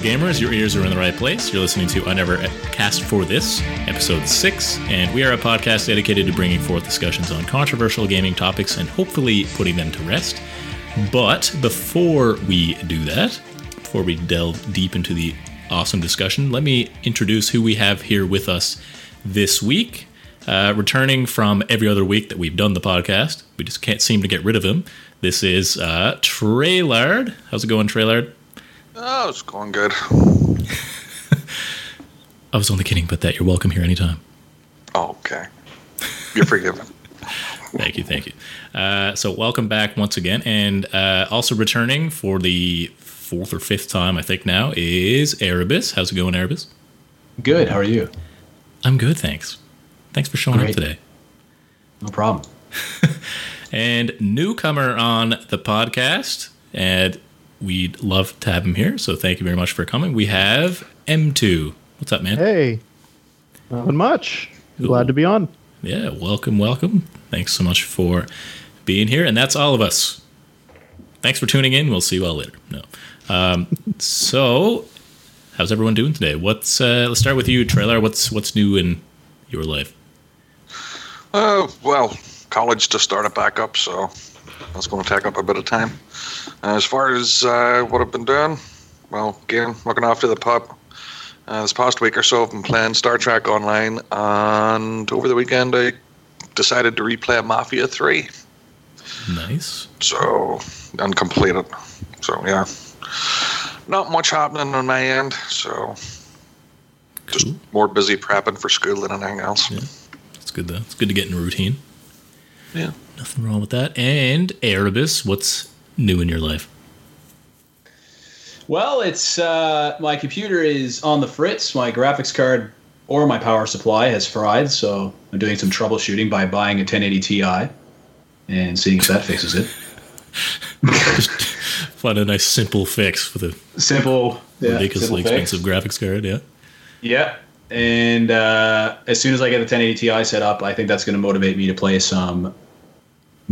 gamers, your ears are in the right place. You're listening to I Never Cast for This, episode 6, and we are a podcast dedicated to bringing forth discussions on controversial gaming topics and hopefully putting them to rest. But before we do that, before we delve deep into the awesome discussion, let me introduce who we have here with us this week. Uh, returning from every other week that we've done the podcast, we just can't seem to get rid of him. This is uh, Trailard. How's it going, Trailard? Oh, it's going good. I was only kidding, but that you're welcome here anytime. Oh, okay. You're forgiven. thank you, thank you. Uh, so, welcome back once again, and uh, also returning for the fourth or fifth time, I think now, is Erebus. How's it going, Erebus? Good. How are you? I'm good, thanks. Thanks for showing Great. up today. No problem. and newcomer on the podcast, and we'd love to have him here. So thank you very much for coming. We have M2. What's up, man? Hey, not much. Glad to be on. Yeah, welcome, welcome. Thanks so much for being here, and that's all of us. Thanks for tuning in. We'll see you all later. No. Um, so, how's everyone doing today? What's uh, let's start with you, Trailer. What's what's new in your life? Uh, well, college just started back up, so that's going to take up a bit of time. Uh, as far as uh, what I've been doing, well, again, looking after the pub. Uh, this past week or so, I've been playing Star Trek Online, and over the weekend, I decided to replay Mafia 3. Nice. So, and complete it. So, yeah. Not much happening on my end, so just Cool. more busy prepping for school than anything else. Yeah. It's good though. It's good to get in a routine. Yeah. Nothing wrong with that. And Erebus, what's new in your life? Well, it's uh, my computer is on the fritz. My graphics card or my power supply has fried, so I'm doing some troubleshooting by buying a 1080 Ti and seeing if that fixes it. Just find a nice simple fix for the Simple, yeah, ridiculously simple expensive graphics card. Yeah. Yeah. And uh, as soon as I get the 1080 Ti set up, I think that's going to motivate me to play some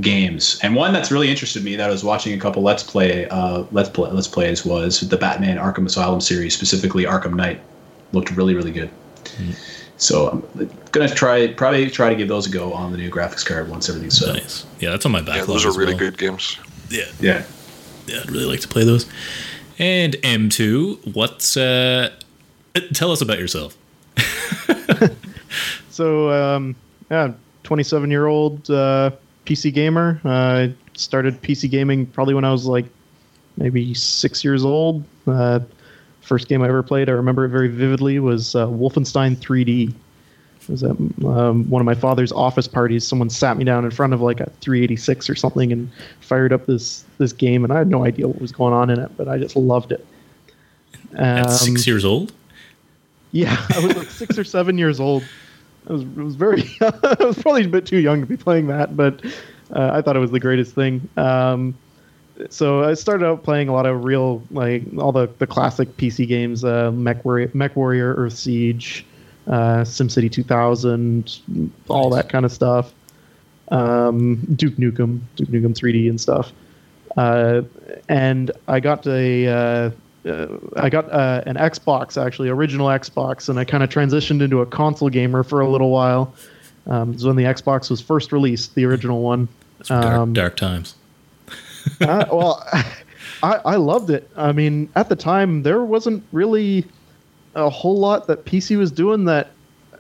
games. And one that's really interested me that I was watching a couple let's play uh, let's play let's plays was the Batman Arkham Asylum series, specifically Arkham Knight. Looked really really good. So I'm gonna try probably try to give those a go on the new graphics card once everything's set. Nice. Yeah, that's on my backlog. Yeah, those are really well. good games. Yeah. Yeah. Yeah, I'd really like to play those. And M2, what's uh tell us about yourself. So, um, yeah, 27 year old uh, PC gamer. Uh, I started PC gaming probably when I was like maybe six years old. Uh, first game I ever played, I remember it very vividly, was uh, Wolfenstein 3D. It was at um, one of my father's office parties. Someone sat me down in front of like a 386 or something and fired up this this game, and I had no idea what was going on in it, but I just loved it. At Um, six years old? Yeah, I was like six or seven years old. I was, it was very. I was probably a bit too young to be playing that, but uh, I thought it was the greatest thing. Um, so I started out playing a lot of real, like all the, the classic PC games, uh, Mech Warrior, Mech Warrior, Earth Siege, uh, SimCity 2000, all that kind of stuff. Um, Duke Nukem, Duke Nukem 3D and stuff. Uh, and I got a uh, I got uh, an Xbox actually, original Xbox, and I kind of transitioned into a console gamer for a little while. Um, it was when the Xbox was first released, the original one. Those were dark, um, dark times. uh, well, I, I loved it. I mean, at the time, there wasn't really a whole lot that PC was doing that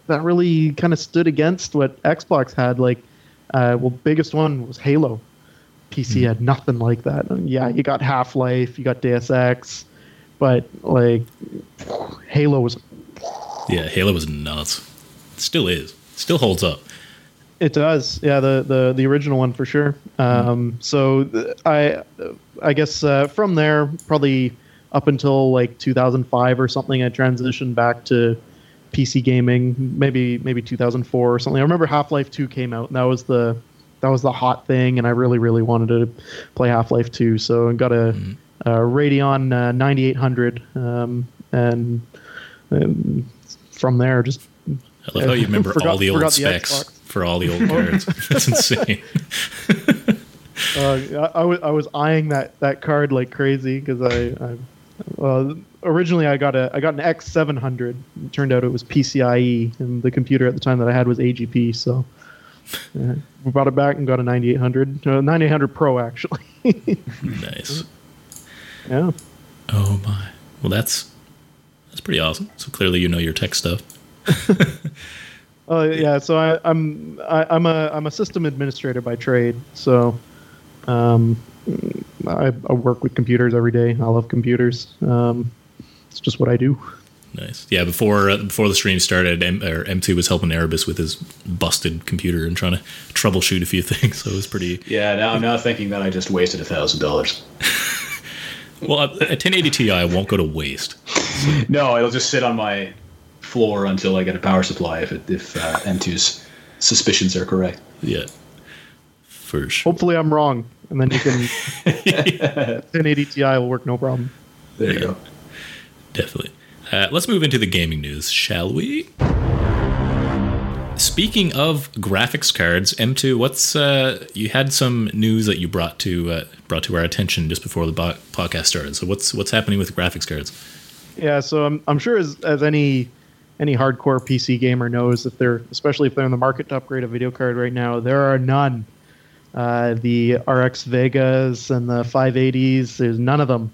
that really kind of stood against what Xbox had. Like, uh, well, biggest one was Halo. PC had nothing like that. And yeah, you got Half Life, you got Deus Ex, but like, Halo was Yeah, Halo was nuts. It Still is. Still holds up. It does, yeah. The the the original one for sure. Um, so th- I I guess uh, from there, probably up until like 2005 or something, I transitioned back to PC gaming. Maybe maybe 2004 or something. I remember Half Life 2 came out, and that was the that was the hot thing, and I really really wanted to play Half Life 2. So I got a, a Radeon uh, 9800, um, and, and from there just I love how you remember Forgot- all the old forgot the specs for all the old cards. That's insane. Uh, I, I was I was eyeing that, that card like crazy because I, I Well, originally I got a I got an X700. It turned out it was PCIe, and the computer at the time that I had was AGP. So uh, we brought it back and got a 9800, uh, 9800 Pro actually. Nice. Yeah. Oh my. Well, that's that's pretty awesome. So clearly, you know your tech stuff. Oh yeah. So I, I'm I, I'm a I'm a system administrator by trade. So um, I, I work with computers every day. I love computers. Um, it's just what I do. Nice. Yeah. Before uh, before the stream started, M, or M2 was helping Erebus with his busted computer and trying to troubleshoot a few things. So it was pretty. Yeah, now I'm now thinking that I just wasted a thousand dollars. Well, a, a 1080 Ti won't go to waste. No, it'll just sit on my floor until I get a power supply if it, if uh, M2's suspicions are correct. Yeah. For sure. Hopefully I'm wrong, and then you can 1080 Ti will work no problem. There you go. Definitely. Uh, let's move into the gaming news, shall we? Speaking of graphics cards, M2, what's uh, you had some news that you brought to uh, brought to our attention just before the bo- podcast started. So what's what's happening with graphics cards? Yeah, so I'm, I'm sure as, as any any hardcore PC gamer knows, if they're especially if they're in the market to upgrade a video card right now, there are none. Uh, the RX Vegas and the 580s, there's none of them.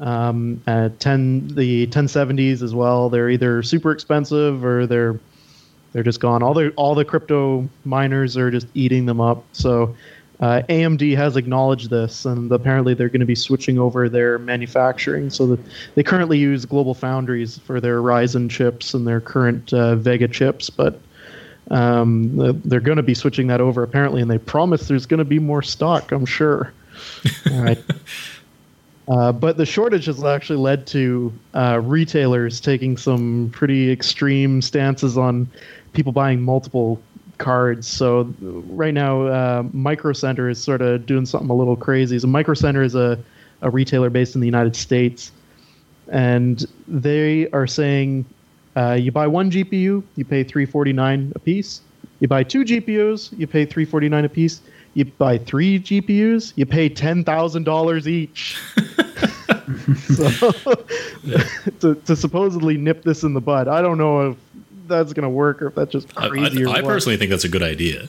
Um, uh, 10 the 1070s as well. They're either super expensive or they're they're just gone. All the all the crypto miners are just eating them up. So uh, AMD has acknowledged this, and apparently they're going to be switching over their manufacturing. So that they currently use Global Foundries for their Ryzen chips and their current uh, Vega chips, but um, they're going to be switching that over apparently, and they promise there's going to be more stock. I'm sure. All right. Uh, but the shortage has actually led to uh, retailers taking some pretty extreme stances on people buying multiple cards. So right now, uh, Micro Center is sort of doing something a little crazy. So Micro Center is a, a retailer based in the United States, and they are saying uh, you buy one GPU, you pay three forty nine a piece. You buy two GPUs, you pay three forty nine a piece. You buy three GPUs, you pay ten thousand dollars each. so, to, to supposedly nip this in the bud, I don't know if that's going to work or if that's just I, crazy. I, or I personally think that's a good idea.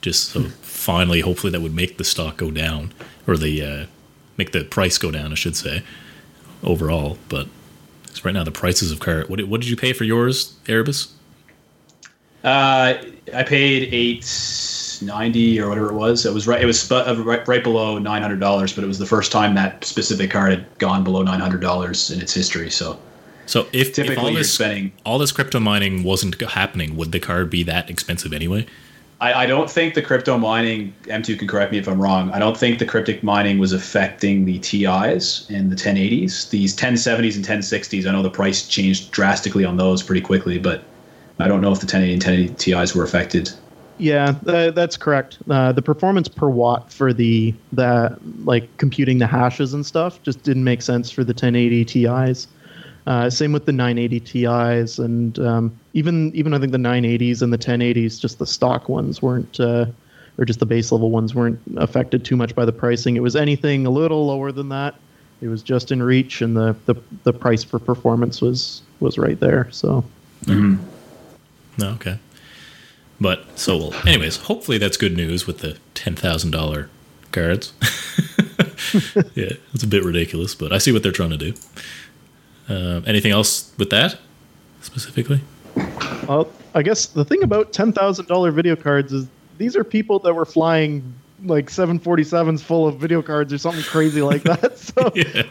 Just so finally, hopefully, that would make the stock go down or the uh, make the price go down. I should say overall, but 'cause right now the prices of car. What did, what did you pay for yours, Erebus? Uh, I paid eight ninety or whatever it was. It was right. It was sp- uh, right, right below nine hundred dollars, but it was the first time that specific card had gone below nine hundred dollars in its history. So So if, if typically all you're this spending. all this crypto mining wasn't happening, would the card be that expensive anyway? I, I don't think the crypto mining. M2 can correct me if I'm wrong. I don't think the cryptic mining was affecting the TIs and the 1080s. These 1070s and 1060s. I know the price changed drastically on those pretty quickly, but I don't know if the 1080 and 1080 TIs were affected. Yeah, tha- that's correct. Uh, the performance per watt for the the like computing the hashes and stuff just didn't make sense for the 1080 Ti's. Uh, same with the 980 Ti's and um, even even I think the 980s and the 1080s, just the stock ones weren't, uh, or just the base level ones weren't affected too much by the pricing. It was anything a little lower than that. It was just in reach, and the the, the price for performance was was right there. So No, okay. But so well. Anyways, hopefully that's good news with the ten thousand dollar cards. yeah, it's a bit ridiculous, but I see what they're trying to do. Uh, anything else with that specifically? Well, I guess the thing about ten thousand dollar video cards is these are people that were flying like seven forty sevens full of video cards or something crazy like that. So Yeah,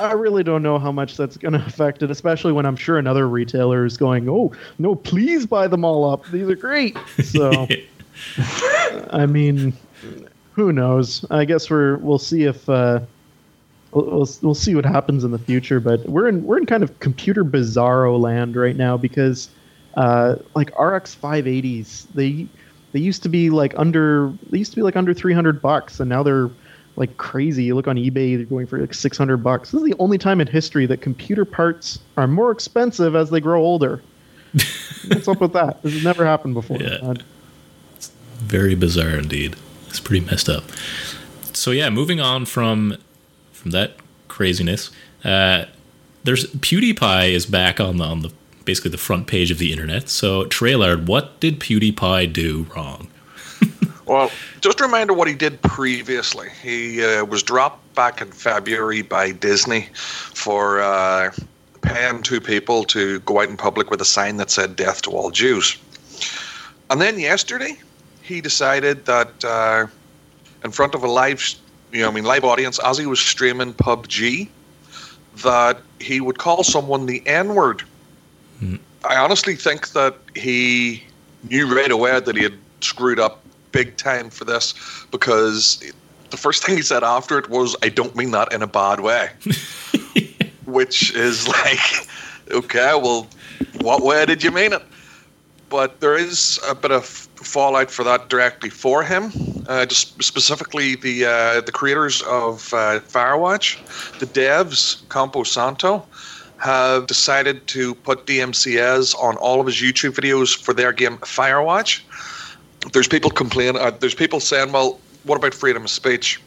I really don't know how much that's going to affect it, especially when I'm sure another retailer is going, "Oh no, please buy them all up. These are great." So I mean, who knows? I guess we're we'll see if. Uh, We'll, we'll, we'll see what happens in the future, but we're in we're in kind of computer bizarro land right now because uh, like RX 580s they they used to be like under they used to be like under 300 bucks and now they're like crazy. You look on eBay, they're going for like 600 bucks. This is the only time in history that computer parts are more expensive as they grow older. What's up with that? This has never happened before. Yeah. Uh, very bizarre indeed. It's pretty messed up. So yeah, moving on from from that craziness, Uh, there's PewDiePie is back on the, on the basically the front page of the internet. So, Trailard, what did PewDiePie do wrong? Well, just a reminder what he did previously. He uh, was dropped back in February by Disney for uh, paying two people to go out in public with a sign that said "Death to all Jews." And then yesterday, he decided that uh, in front of a live, you know, I mean, live audience, as he was streaming PUBG, that he would call someone the N word. Hmm. I honestly think that he knew right away that he had screwed up big time for this because the first thing he said after it was, I don't mean that in a bad way. Which is like, okay, well, what way did you mean it? But there is a bit of fallout for that directly for him. Uh, just specifically, the uh, the creators of uh, Firewatch, the devs, Campo Santo, have decided to put DMCA's on all of his YouTube videos for their game Firewatch. There's people complaining. Uh, there's people saying, "Well, what about freedom of speech?"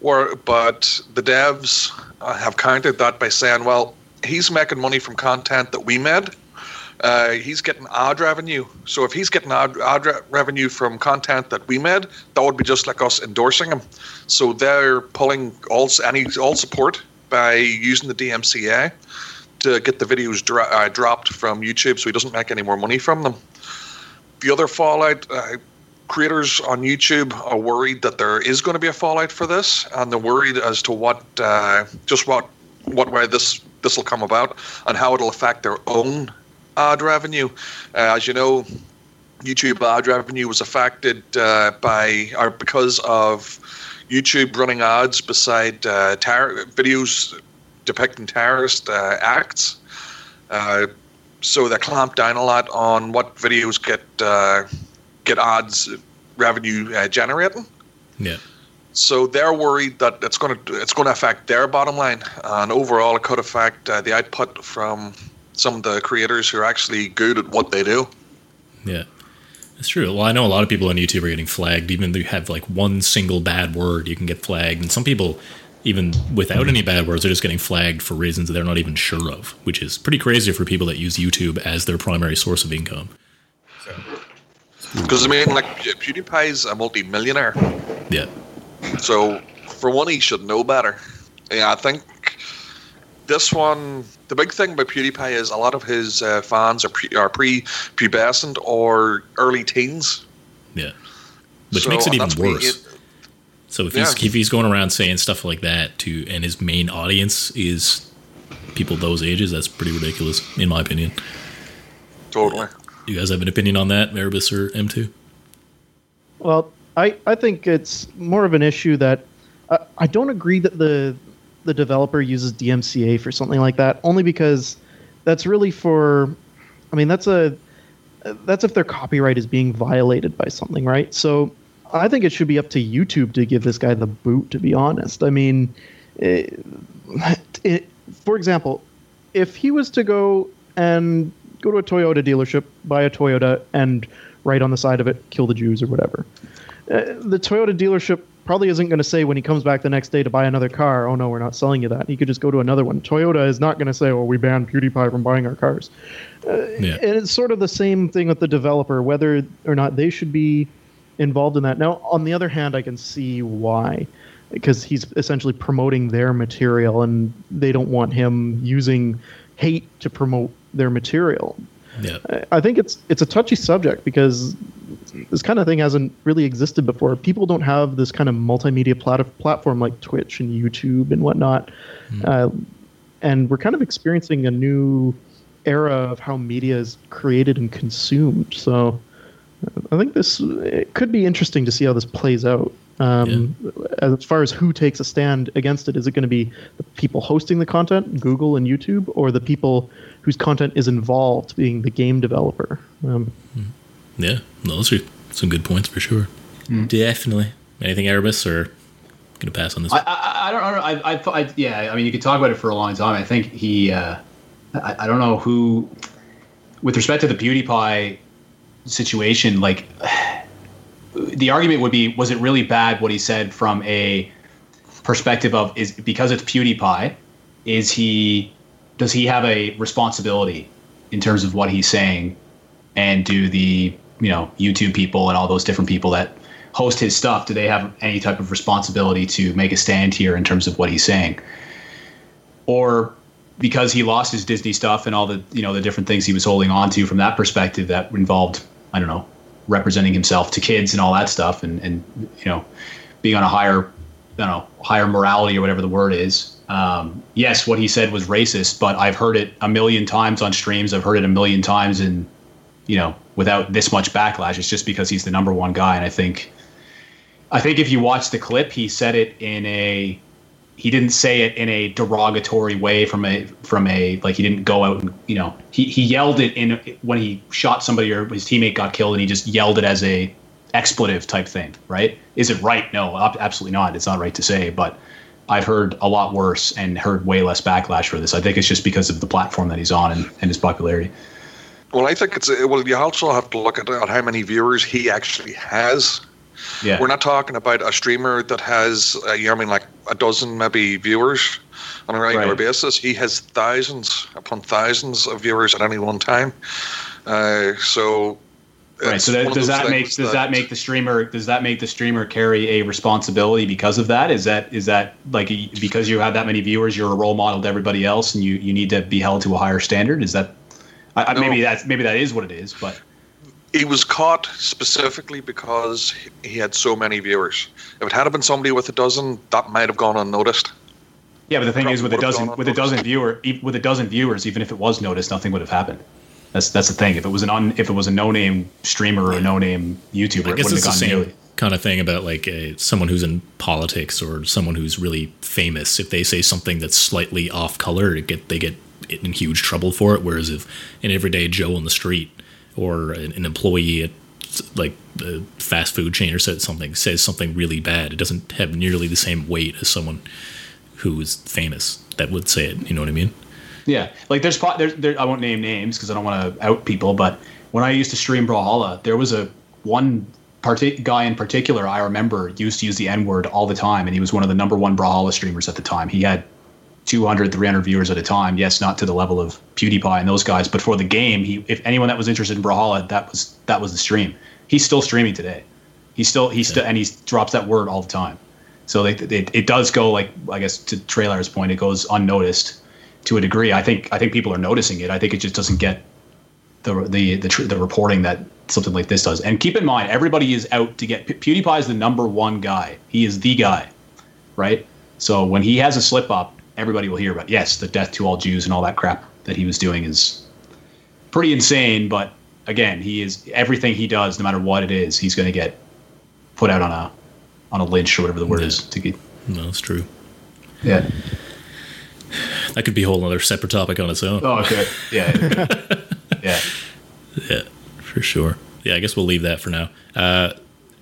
Or, but the devs uh, have countered that by saying, "Well, he's making money from content that we made. Uh, he's getting ad revenue. So if he's getting ad, ad re- revenue from content that we made, that would be just like us endorsing him. So they're pulling all any all support by using the DMCA to get the videos dro- uh, dropped from YouTube, so he doesn't make any more money from them. The other fallout. Uh, creators on YouTube are worried that there is going to be a fallout for this, and they're worried as to what, uh, just what, what way this this will come about and how it'll affect their own ad revenue. Uh, as you know, YouTube ad revenue was affected uh, by or because of YouTube running ads beside uh, ter- videos depicting terrorist uh, acts. Uh, so they clamped down a lot on what videos get uh, get ads revenue uh, generating. Yeah. So they're worried that it's going to it's going to affect their bottom line, and overall, it could affect uh, the output from some of the creators who are actually good at what they do. Yeah. It's true. Well, I know a lot of people on YouTube are getting flagged. Even if you have like one single bad word, you can get flagged. And some people, even without any bad words, are just getting flagged for reasons that they're not even sure of, which is pretty crazy for people that use YouTube as their primary source of income. Because I mean, like PewDiePie's a multi-millionaire, Yeah. so for one, he should know better. Yeah, I think this one. The big thing about PewDiePie is a lot of his uh, fans are pre, are pre-pubescent or early teens, Yeah. Which So, makes it even worse. it- So if he's if he's going around saying stuff like that to and his main audience is people those ages, that's pretty ridiculous in my opinion. totally. You guys have an opinion on that, Erebus or M2? Well, I, I think it's more of an issue that uh, I don't agree that the the developer uses DMCA for something like that. Only because that's really for, I mean, that's a that's if their copyright is being violated by something, right? So I think it should be up to YouTube to give this guy the boot. To be honest, I mean, it, it, for example, if he was to go and go to a Toyota dealership, buy a Toyota, and write on the side of it, kill the Jews or whatever, uh, the Toyota dealership probably isn't going to say when he comes back the next day to buy another car, oh no, we're not selling you that. He could just go to another one. Toyota is not going to say, oh, we banned PewDiePie from buying our cars. Uh, yeah. And it's sort of the same thing with the developer, whether or not they should be involved in that. Now, on the other hand, I can see why, because he's essentially promoting their material, and they don't want him using hate to promote their material. Yeah. I- I think it's it's a touchy subject because this kind of thing hasn't really existed before. People don't have this kind of multimedia plat- platform like Twitch and YouTube and whatnot, uh, and we're kind of experiencing a new era of how media is created and consumed. So I think this it could be interesting to see how this plays out. Um, As far as who takes a stand against it, is it going to be the people hosting the content, Google and YouTube, or the people whose content is involved, being the game developer? Um, Yeah. No, those are some good points for sure. Definitely. Anything Erebus or gonna pass on this? I, I, I don't know. I, I, I, yeah, I mean, you could talk about it for a long time. I think he, uh, I, I don't know who, with respect to the PewDiePie situation, like, the argument would be, was it really bad what he said from a perspective of is because it's PewDiePie, is he does he have a responsibility in terms of what he's saying, and do the you know YouTube people and all those different people that host his stuff do they have any type of responsibility to make a stand here in terms of what he's saying, or because he lost his Disney stuff and all the you know the different things he was holding on to from that perspective that involved I don't know representing himself to kids and all that stuff and and you know being on a higher I don't know higher morality or whatever the word is. Um, yes, what he said was racist, but I've heard it a million times on streams. I've heard it a million times in you know without this much backlash. It's just because he's the number one guy, and I think I think if you watch the clip, he said it in a he didn't say it in a derogatory way from a from a like he didn't go out and you know he, he yelled it in when he shot somebody or his teammate got killed and he just yelled it as a expletive type thing right? Is it right? No absolutely not. It's not right to say but i've heard a lot worse and heard way less backlash for this. I think it's just because of the platform that he's on and, and his popularity well i think it's well you also have to look at how many viewers he actually has yeah. We're not talking about a streamer that has, uh, you know, I mean, like a dozen maybe viewers on a regular right. basis. He has thousands upon thousands of viewers at any one time. Uh, so. Right. So that, does that make does that, that, make the streamer does that make the streamer carry a responsibility because of that? Is that is that like because you have that many viewers, you're a role model to everybody else, and you you need to be held to a higher standard? Is that I, no. maybe that's maybe that is what it is, but he was caught specifically because he had so many viewers. If it had been somebody with a dozen, that might have gone unnoticed. Yeah, but the thing is, with a dozen, with a dozen viewer, with a dozen viewers, even if it was noticed, nothing would have happened. That's that's the thing. If it was an un, if it was a no name streamer or a no name YouTuber, I guess it it's the same nearly. kind of thing about like a, someone who's in politics or someone who's really famous. If they say something that's slightly off color, get they get in huge trouble for it. Whereas if an everyday Joe on the street or an, an employee at like the fast food chain or said something says something really bad, it doesn't have nearly the same weight as someone who is famous that would say it. You know what I mean? Yeah, like there's there, I won't name names because I don't want to out people, but when I used to stream Brawlhalla, there was a one guy in particular I remember used to use the N word all the time, and he was one of the number one Brawlhalla streamers at the time. He had 200, 300 viewers at a time. Yes, not to the level of PewDiePie and those guys, but for the game, he if anyone that was interested in Brawlhalla, that was that was the stream. He's still streaming today. He's still he's still and he drops that word all the time. So they, it, it does go like I guess to Trailer's point, it goes unnoticed to a degree. I think I think people are noticing it. I think it just doesn't get the the the, the reporting that something like this does. And keep in mind, everybody is out to get PewDiePie is the number one guy. He is the guy, right? So when he has a slip up, everybody will hear about. Yes, the death to all Jews and all that crap that he was doing is pretty insane. But again, he is everything he does, no matter what it is, he's going to get put out on a on a lynch or whatever the word yeah. is. To get. No, it's true. Yeah. That could be a whole other separate topic on its own. Oh, okay. Yeah. yeah. Yeah, for sure. Yeah, I guess we'll leave that for now. Uh,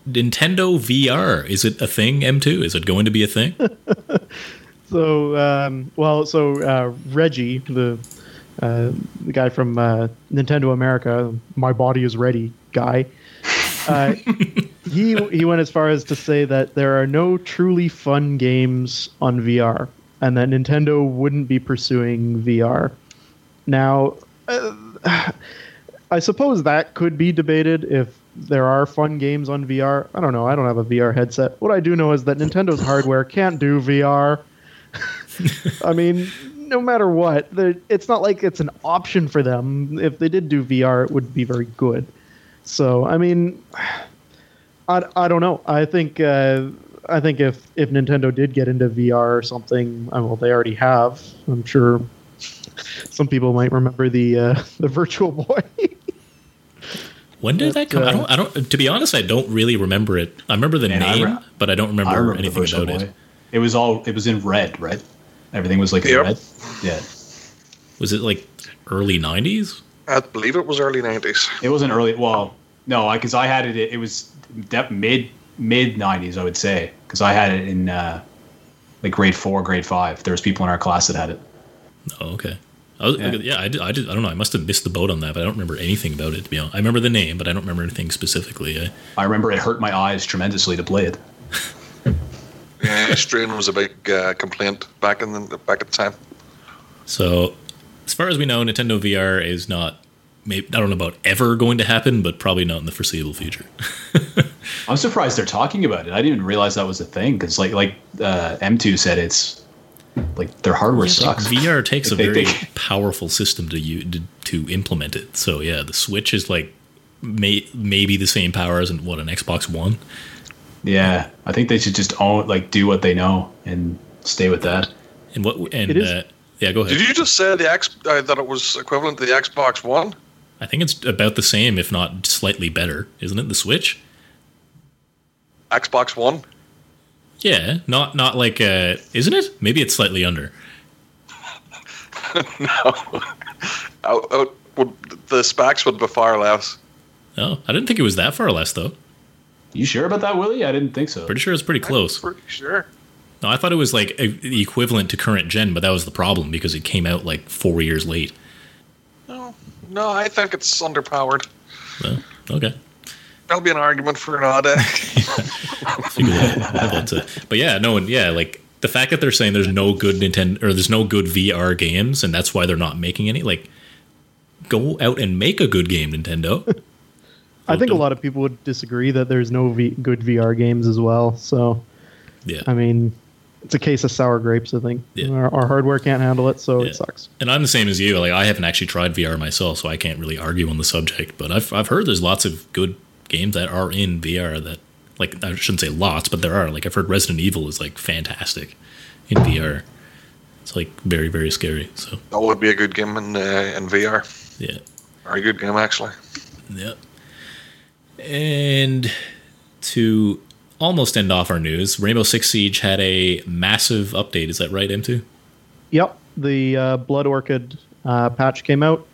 Nintendo VR is it a thing? M2 is it going to be a thing? So, um, well, so uh, Reggie, the uh, the guy from uh, Nintendo America, my body is ready guy. Uh, he he went as far as to say that there are no truly fun games on VR, and that Nintendo wouldn't be pursuing VR. Now, uh, I suppose that could be debated if there are fun games on VR. I don't know. I don't have a VR headset. What I do know is that Nintendo's hardware can't do VR. I mean, no matter what, it's not like it's an option for them. If they did do VR, it would be very good. So, I mean, I, I don't know. I think uh, I think if if Nintendo did get into VR or something, uh, well, they already have. I'm sure some people might remember the uh, the Virtual Boy. When did that come? Uh, I don't. I don't. To be honest, I don't really remember it. I remember the name, I re- but I don't remember, I remember anything about Boy. it. It was all. It was in red, right? Everything was like yep. red. Yeah. Was it like early '90s? I believe it was early '90s. It wasn't early. Well, no, because I, I, had it. It was mid mid '90s, I would say, because I had it in uh, like grade four, grade five. There was people in our class that had it. Oh, okay. I was, yeah, yeah I, did, I, did, I don't know. I must have missed the boat on that, but I don't remember anything about it. To be honest, I remember the name, but I don't remember anything specifically. I, I remember it hurt my eyes tremendously to play it. Yeah, strain was a big uh, complaint back in the back at the time. So, as far as we know, Nintendo VR is not. Maybe I don't know about ever going to happen, but probably not in the foreseeable future. I'm surprised they're talking about it. I didn't even realize that was a thing because, like, like uh, M2 said, it's like their hardware sucks. VR takes Like, a they- very they- powerful system to you to, to implement it. So yeah, the Switch is like may, maybe the same power as an, what an Xbox One. Yeah, I think they should just own, like, do what they know and stay with that. And what and It is- uh, yeah, go ahead. Did you just say the X uh, that it was equivalent to the Xbox One? I think it's about the same, if not slightly better, isn't it? The Switch. Xbox One? Yeah, not not like uh, isn't it? Maybe it's slightly under. Out, out, would, the specs would be far less. Oh, I didn't think it was that far less though. You sure about that, Willie? I didn't think so. Pretty sure it's pretty close. Pretty sure. No, I thought it was like a, the equivalent to current gen, but that was the problem because it came out like four years late. No, no, I think it's underpowered. So, okay. That'll be an argument for an day. figure that out. But, uh, but yeah, no, and yeah, like the fact that they're saying there's no good Nintendo or there's no good VR games, and that's why they're not making any. Like, go out and make a good game, Nintendo. I think a lot of people would disagree that there's no v- good VR games as well. So, Yeah, I mean, it's a case of sour grapes. I think Yeah. our, our hardware can't handle it, so Yeah. it sucks. and I'm the same as you. Like, I haven't actually tried VR myself, so I can't really argue on the subject. But I've I've heard there's lots of good games that are in VR that, like, I shouldn't say lots, but there are. Like, I've heard Resident Evil is like fantastic in VR. It's like very very scary. So that would be a good game in, uh, in VR. yeah. Very good game, actually. Yep. And to almost end off our news, Rainbow Six Siege had a massive update. Is that right, M2? Yep, the uh, Blood Orchid uh, patch came out.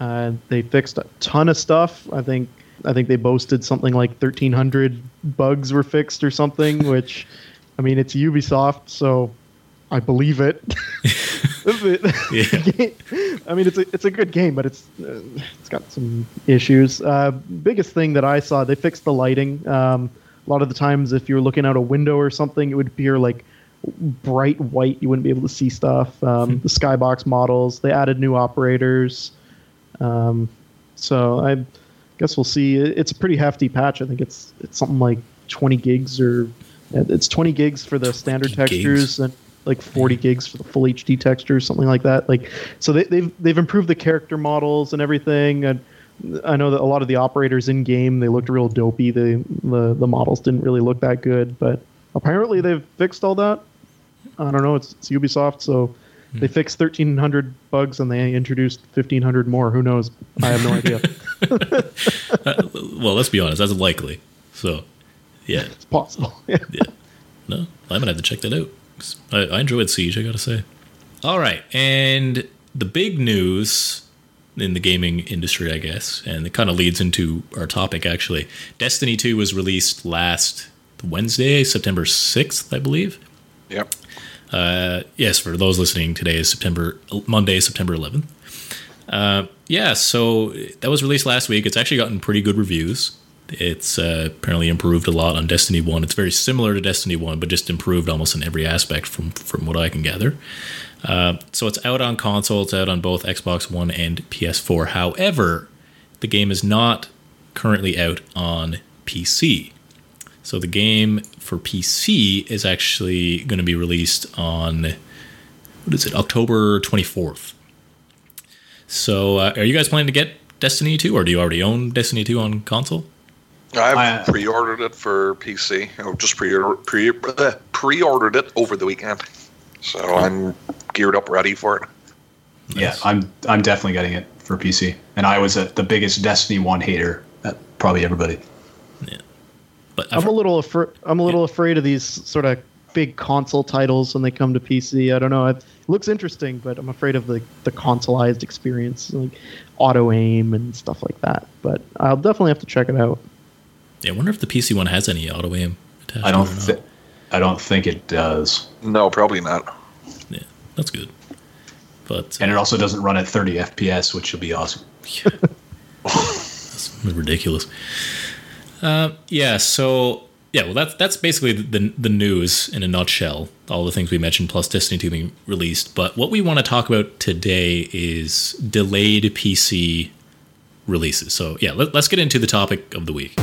Uh, they fixed a ton of stuff. I think I think they boasted something like 1,300 bugs were fixed or something. which, I mean, it's Ubisoft, so I believe it. Yeah. I mean, it's a it's a good game, but it's uh, it's got some issues. Uh, biggest thing that I saw, they fixed the lighting. Um, a lot of the times, if you were looking out a window or something, it would appear like bright white. You wouldn't be able to see stuff. Um, the skybox models, they added new operators. Um, so I guess we'll see. It's a pretty hefty patch. I think it's it's something like 20 gigs or it's 20 gigs for the standard 20 gigs. textures and like 40 gigs for the full HD textures, something like that. Like so they, they've they've improved the character models and everything. And I know that a lot of the operators in game they looked real dopey. The the the models didn't really look that good, but apparently they've fixed all that. I don't know. It's, it's Ubisoft, so they fixed 1,300 bugs and they introduced 1,500 more. Who knows? I have no idea. Uh, well, let's be honest, that's likely. So, yeah, It's possible. Yeah. yeah. No, I'm gonna have to check that out. I, I enjoyed Siege, I gotta say. All right, and the big news in the gaming industry, I guess, and it kind of leads into our topic actually. Destiny 2 was released last Wednesday, September 6th, I believe. Yep. Uh, yes, for those listening, today is September Monday, September 11th. Uh, yeah, so that was released last week. It's actually gotten pretty good reviews. It's uh, apparently improved a lot on Destiny One. It's very similar to Destiny One, but just improved almost in every aspect from from what I can gather. Uh, so it's out on console. It's out on both Xbox One and PS4. However, the game is not currently out on PC. So the game for PC is actually going to be released on what is it? October 24th. So uh, are you guys planning to get Destiny 2 or do you already own Destiny 2 on console? I've I- pre-ordered it for PC. I just pre pre uh, pre-ordered it over the weekend, so I'm geared up, ready for it. Yeah, Nice. I'm I'm definitely getting it for PC, and I was a, the biggest Destiny One hater. That probably everybody. Yeah, But I've I'm a little afraid. I'm a little afraid of these sort of big console titles when they come to PC. I don't know. It looks interesting, but I'm afraid of the the consoleized experience, like auto aim and stuff like that. But I'll definitely have to check it out. Yeah, I wonder if the PC one has any auto aim attached. I don't to it or not. thi- I don't think it does, No, probably not. Yeah, that's good. But uh, and it also doesn't run at 30 FPS, which will be awesome. That's ridiculous. Uh, yeah, so yeah, well, that's that's basically the the news in a nutshell. All the things we mentioned, plus Destiny 2 being released. But what we want to talk about today is delayed PC releases. So yeah, let, us get into the topic of the week.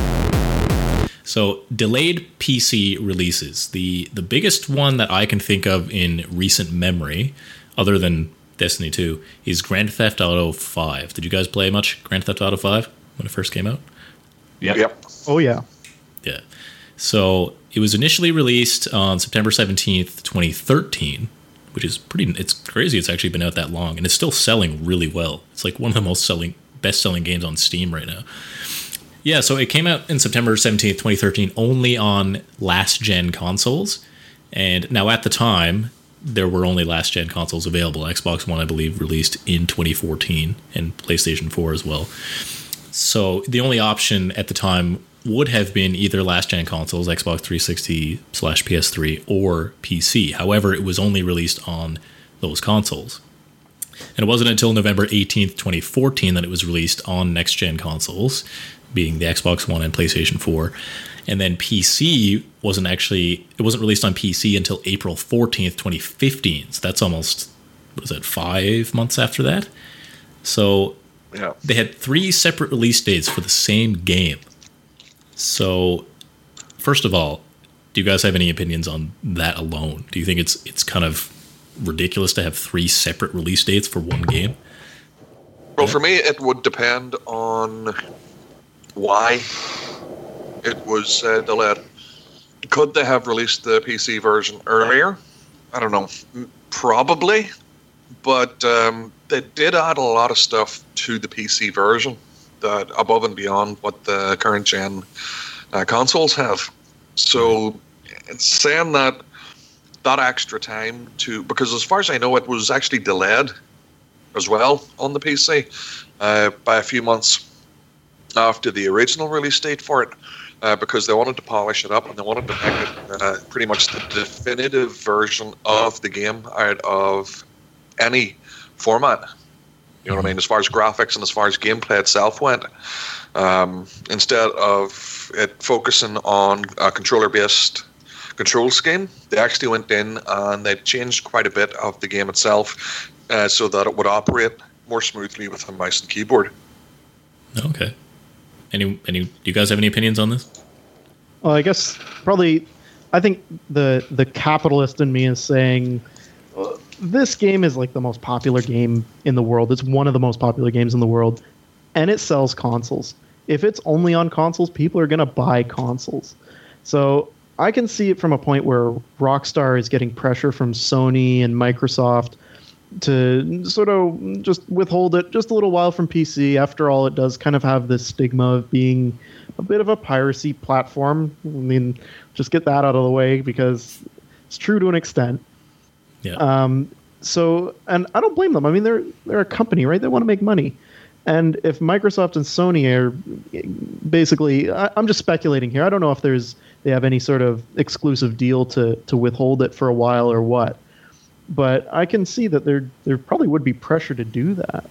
So delayed PC releases. The the biggest one that I can think of in recent memory, other than Destiny 2, is Grand Theft Auto 5. Did you guys play much Grand Theft Auto 5 when it first came out? Yep. Yep. Oh yeah. Yeah. So it was initially released on September 17th, 2013, which is pretty it's crazy it's actually been out that long and it's still selling really well. It's like one of the most selling best selling games on Steam right now. Yeah, so it came out in September 17th, 2013 only on last gen consoles. And now at the time, there were only last gen consoles available. Xbox One, I believe, released in 2014 and PlayStation 4 as well. So the only option at the time would have been either last gen consoles, Xbox 360 slash PS3, or PC. However, it was only released on those consoles. And it wasn't until November 18th, 2014, that it was released on next gen consoles, being the Xbox One and PlayStation 4. And then PC wasn't actually, it wasn't released on PC until April 14th, 2015. So that's almost, was that, five months after that? So Yeah. they had three separate release dates for the same game. So, first of all, do you guys have any opinions on that alone? Do you think it's it's kind of ridiculous to have three separate release dates for one game? Well, for me, it would depend on why it was uh, delayed. Could they have released the PC version earlier? I don't know. Probably, but um, they did add a lot of stuff to the PC version that above and beyond what the current gen uh, consoles have. So, saying that that extra time to because as far as I know, it was actually delayed as well on the PC uh, by a few months after the original release date for it. Uh, because they wanted to polish it up and they wanted to make it uh, pretty much the definitive version of the game out of any format. You know what I mean? As far as graphics and as far as gameplay itself went, um, instead of it focusing on a controller-based control scheme, they actually went in and they changed quite a bit of the game itself uh, so that it would operate more smoothly with a mouse and keyboard. Okay. Any any do you guys have any opinions on this? Well, I guess probably. I think the the capitalist in me is saying uh, this game is like the most popular game in the world. It's one of the most popular games in the world, and it sells consoles. If it's only on consoles, people are gonna buy consoles. So I can see it from a point where Rockstar is getting pressure from Sony and Microsoft to sort of just withhold it just a little while from PC. After all, it does kind of have this stigma of being a bit of a piracy platform. I mean, just get that out of the way because it's true to an extent. Yeah. Um, so, and I don't blame them. I mean, they're they're a company, right? They want to make money. And if Microsoft and Sony are basically, I, I'm just speculating here. I don't know if there's they have any sort of exclusive deal to to withhold it for a while or what. But I can see that there there probably would be pressure to do that.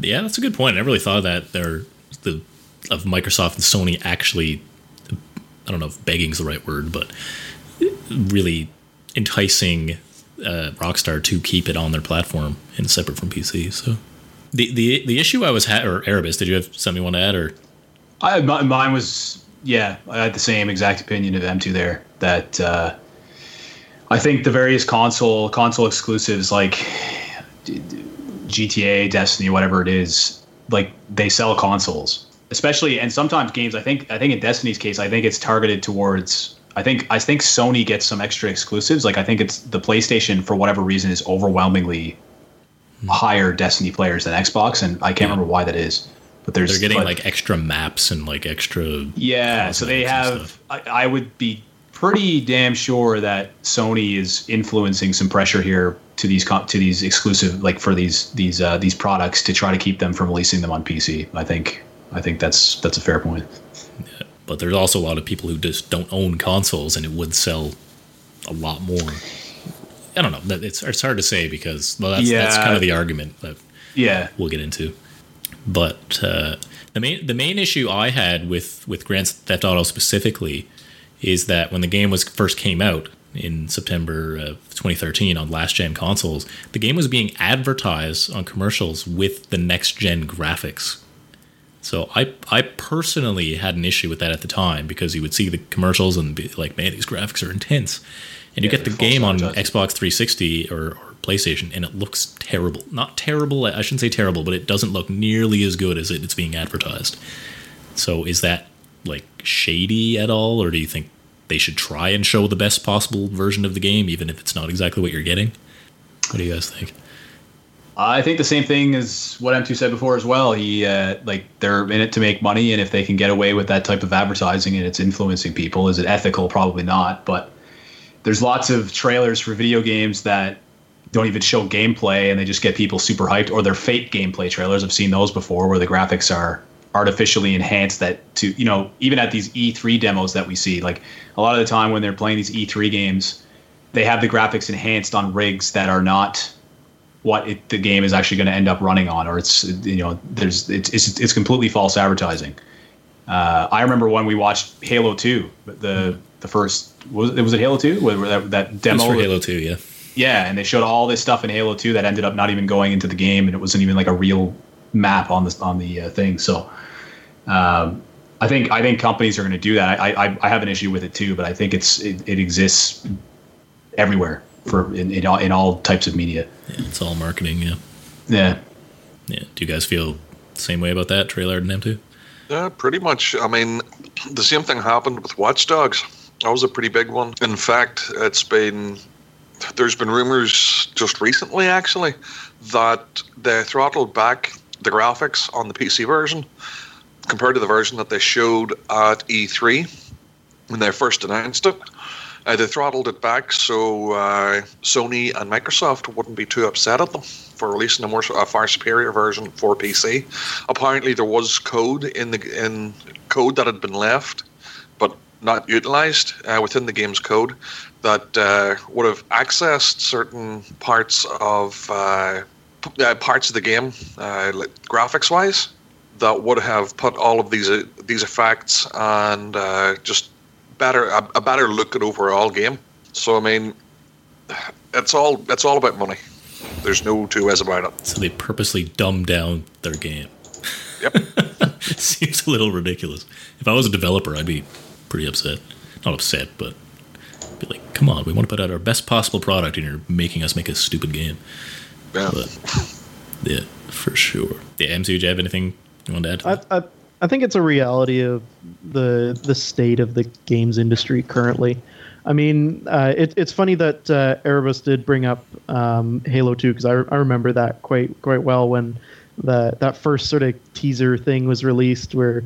Yeah, that's a good point. I never really thought of that. They're the of Microsoft and Sony actually. I don't know if begging's the right word, but really enticing uh, Rockstar to keep it on their platform and separate from PC. So the the the issue I was ha- or Erebus, did you have something you want to add or? I, mine was yeah. I had the same exact opinion of M2 there. That uh, I think the various console console exclusives like GTA, Destiny, whatever it is, like they sell consoles, especially and sometimes games. I think I think in Destiny's case, I think it's targeted towards. I think I think Sony gets some extra exclusives. Like I think it's the PlayStation for whatever reason is overwhelmingly higher Destiny players than Xbox, and I can't remember why that is. But there's They're getting but- like extra maps and like extra. yeah, so they have. I, I would be pretty damn sure that Sony is influencing some pressure here to these co- to these exclusive like for these these uh, these products to try to keep them from releasing them on PC. I think I think that's that's a fair point. But there's also a lot of people who just don't own consoles, and it would sell a lot more. I don't know. It's it's hard to say because well, that's that's kind of the argument that Yeah, we'll get into. But uh, the main the main issue I had with with Grand Theft Auto specifically is that when the game was first came out in September of 2013 on last gen consoles, the game was being advertised on commercials with the next gen graphics. So I I personally had an issue with that at the time because you would see the commercials and be like, man, these graphics are intense. And you Yeah, get the game on. Xbox 360 or, or PlayStation, and it looks terrible. Not terrible, I shouldn't say terrible, but it doesn't look nearly as good as it, it's being advertised. So is that like shady at all, or do you think they should try and show the best possible version of the game, even if it's not exactly what you're getting? What do you guys think? I think the same thing as what M2 said before as well. He uh, like they're in it to make money, and if they can get away with that type of advertising and it's influencing people, is it ethical? Probably not. But there's lots of trailers for video games that don't even show gameplay, and they just get people super hyped, or they're fake gameplay trailers. I've seen those before, where the graphics are artificially enhanced. That to you know even at these E3 demos that we see, like a lot of the time when they're playing these E3 games, they have the graphics enhanced on rigs that are not what it, the game is actually going to end up running on, or it's you know there's it's it's, it's completely false advertising. Uh, I remember when we watched Halo Two, the the first was it was it Halo Two where that, that demo for Halo 2, yeah. yeah, and they showed all this stuff in Halo 2 that ended up not even going into the game, and it wasn't even like a real map on the on the uh, thing. So, um, I think I think companies are going to do that. I, I I have an issue with it too, but I think it's it, it exists everywhere for in, in all in all types of media. Yeah, it's all marketing, yeah. Yeah, Yeah. Do you guys feel the same way about that, Trailer and M2? Yeah, pretty much. I mean, the same thing happened with Watch Dogs. That was a pretty big one. In fact, it's been there's been rumors just recently, actually, that they throttled back the graphics on the PC version compared to the version that they showed at E3 when they first announced it. Uh, they throttled it back so uh, Sony and Microsoft wouldn't be too upset at them for releasing a more a far superior version for PC. Apparently, there was code in the in code that had been left, but not utilized uh, within the game's code that uh, would have accessed certain parts of uh, parts of the game, uh, like graphics wise, that would have put all of these uh, these effects and uh, just better a, a better look at overall game. So I mean, it's all it's all about money. There's no two ways about it. So they purposely dumbed down their game. Yep. Seems a little ridiculous. If I was a developer, I'd be pretty upset. Not upset, but be like, come on, we want to put out our best possible product, and you're making us make a stupid game. Yeah. But yeah, for sure. Yeah, MC, do you have anything you want to add? To I, that? I, I think it's a reality of the the state of the games industry currently. I mean, uh, it, it's funny that uh, Erebus did bring up um, Halo 2 because I, I remember that quite quite well when the that first sort of teaser thing was released where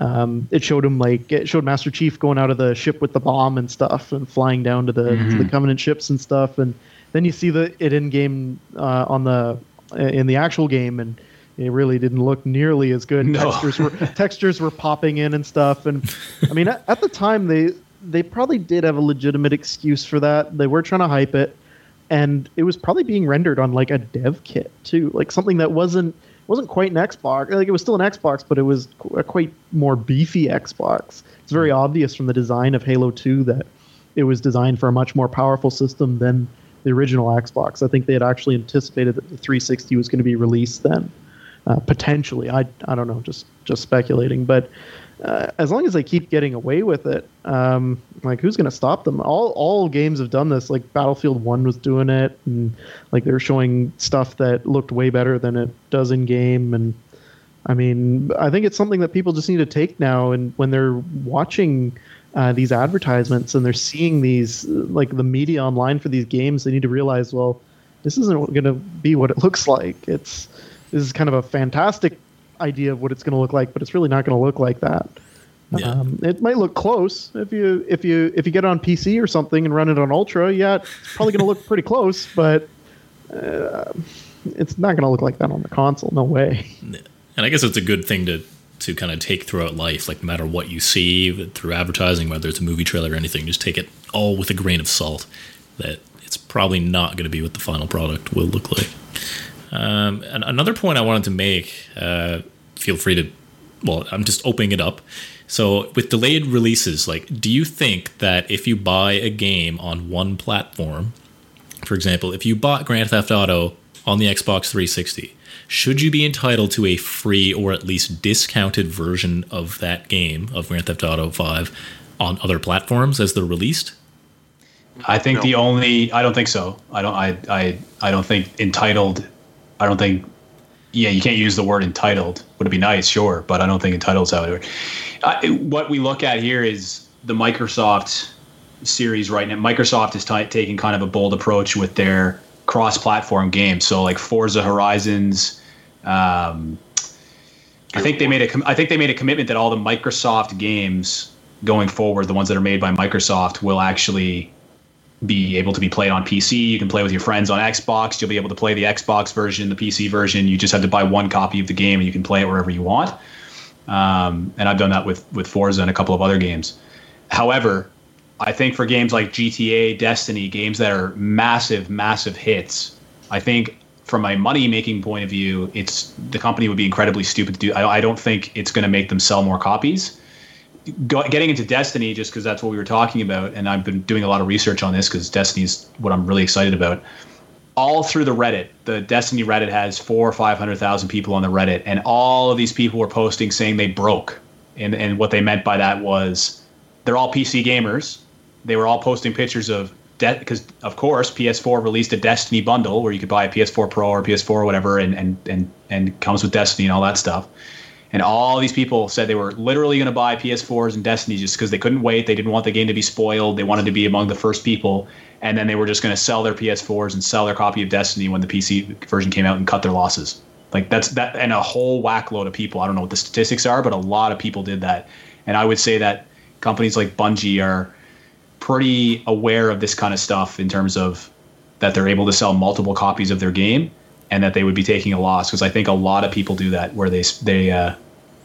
um, it showed him like it showed Master Chief going out of the ship with the bomb and stuff and flying down to the to the Covenant ships and stuff and then you see the it in game uh, on the in the actual game and it really didn't look nearly as good. No. Textures were textures were popping in and stuff. And I mean, at, at the time they they probably did have a legitimate excuse for that. They were trying to hype it, and it was probably being rendered on like a dev kit too, like something that wasn't wasn't quite an Xbox. Like it was still an Xbox, but it was a quite more beefy Xbox. It's very obvious from the design of Halo 2 that it was designed for a much more powerful system than the original Xbox. I think they had actually anticipated that the 360 was going to be released then, uh, potentially. I I don't know, just just speculating. But uh, as long as they keep getting away with it, um, like who's going to stop them? All all games have done this. Like Battlefield One was doing it, and like they're showing stuff that looked way better than it does in game. And I mean, I think it's something that people just need to take now. And when they're watching uh, these advertisements and they're seeing these, uh, like the media online for these games, they need to realize, well, this isn't going to be what it looks like. It's this is kind of a fantastic idea of what it's going to look like, but it's really not going to look like that. Yeah. Um, it might look close if you if you if you get it on PC or something and run it on Ultra. Yeah, it's probably going to look pretty close, but uh, it's not going to look like that on the console. No way. and I guess it's a good thing to to kind of take throughout life. Like no matter what you see through advertising, whether it's a movie trailer or anything, just take it all with a grain of salt. That it's probably not going to be what the final product will look like. Um, and another point I wanted to make. Uh, feel free to well, I'm just opening it up. So with delayed releases, like, do you think that if you buy a game on one platform, for example, if you bought Grand Theft Auto on the Xbox 360, should you be entitled to a free or at least discounted version of that game of Grand Theft Auto 5 on other platforms as they're released? I think No. the only I don't think so. I don't I I I don't think entitled. I don't think. Yeah, you can't use the word entitled. Would it be nice? Sure, but I don't think entitled's how it works. Uh, what we look at here is the Microsoft series right now. Microsoft is t- taking kind of a bold approach with their cross-platform games. So like Forza Horizons. Um, I think they made a. I think they made a commitment that all the Microsoft games going forward, the ones that are made by Microsoft, will actually be able to be played on PC. You can play with your friends on Xbox. You'll be able to play the Xbox version, the PC version. You just have to buy one copy of the game, and you can play it wherever you want. Um, and I've done that with with Forza and a couple of other games. However, I think for games like GTA, Destiny, games that are massive, massive hits, I think from a money making point of view, it's the company would be incredibly stupid to do. I, I don't think it's going to make them sell more copies. Go, getting into Destiny, just because that's what we were talking about, and I've been doing a lot of research on this because Destiny is what I'm really excited about. All through the Reddit, the Destiny Reddit has four or five hundred thousand people on the Reddit, and all of these people were posting saying they broke, and and what they meant by that was they're all PC gamers. They were all posting pictures of because of course PS4 released a Destiny bundle where you could buy a PS4 Pro or PS4 or whatever, and and and and comes with Destiny and all that stuff. And all these people said they were literally going to buy PS4s and Destiny just because they couldn't wait. They didn't want the game to be spoiled. They wanted to be among the first people. And then they were just going to sell their PS4s and sell their copy of Destiny when the PC version came out and cut their losses. Like that's that, and a whole whack load of people. I don't know what the statistics are, but a lot of people did that. And I would say that companies like Bungie are pretty aware of this kind of stuff in terms of that they're able to sell multiple copies of their game and that they would be taking a loss because I think a lot of people do that where they they uh,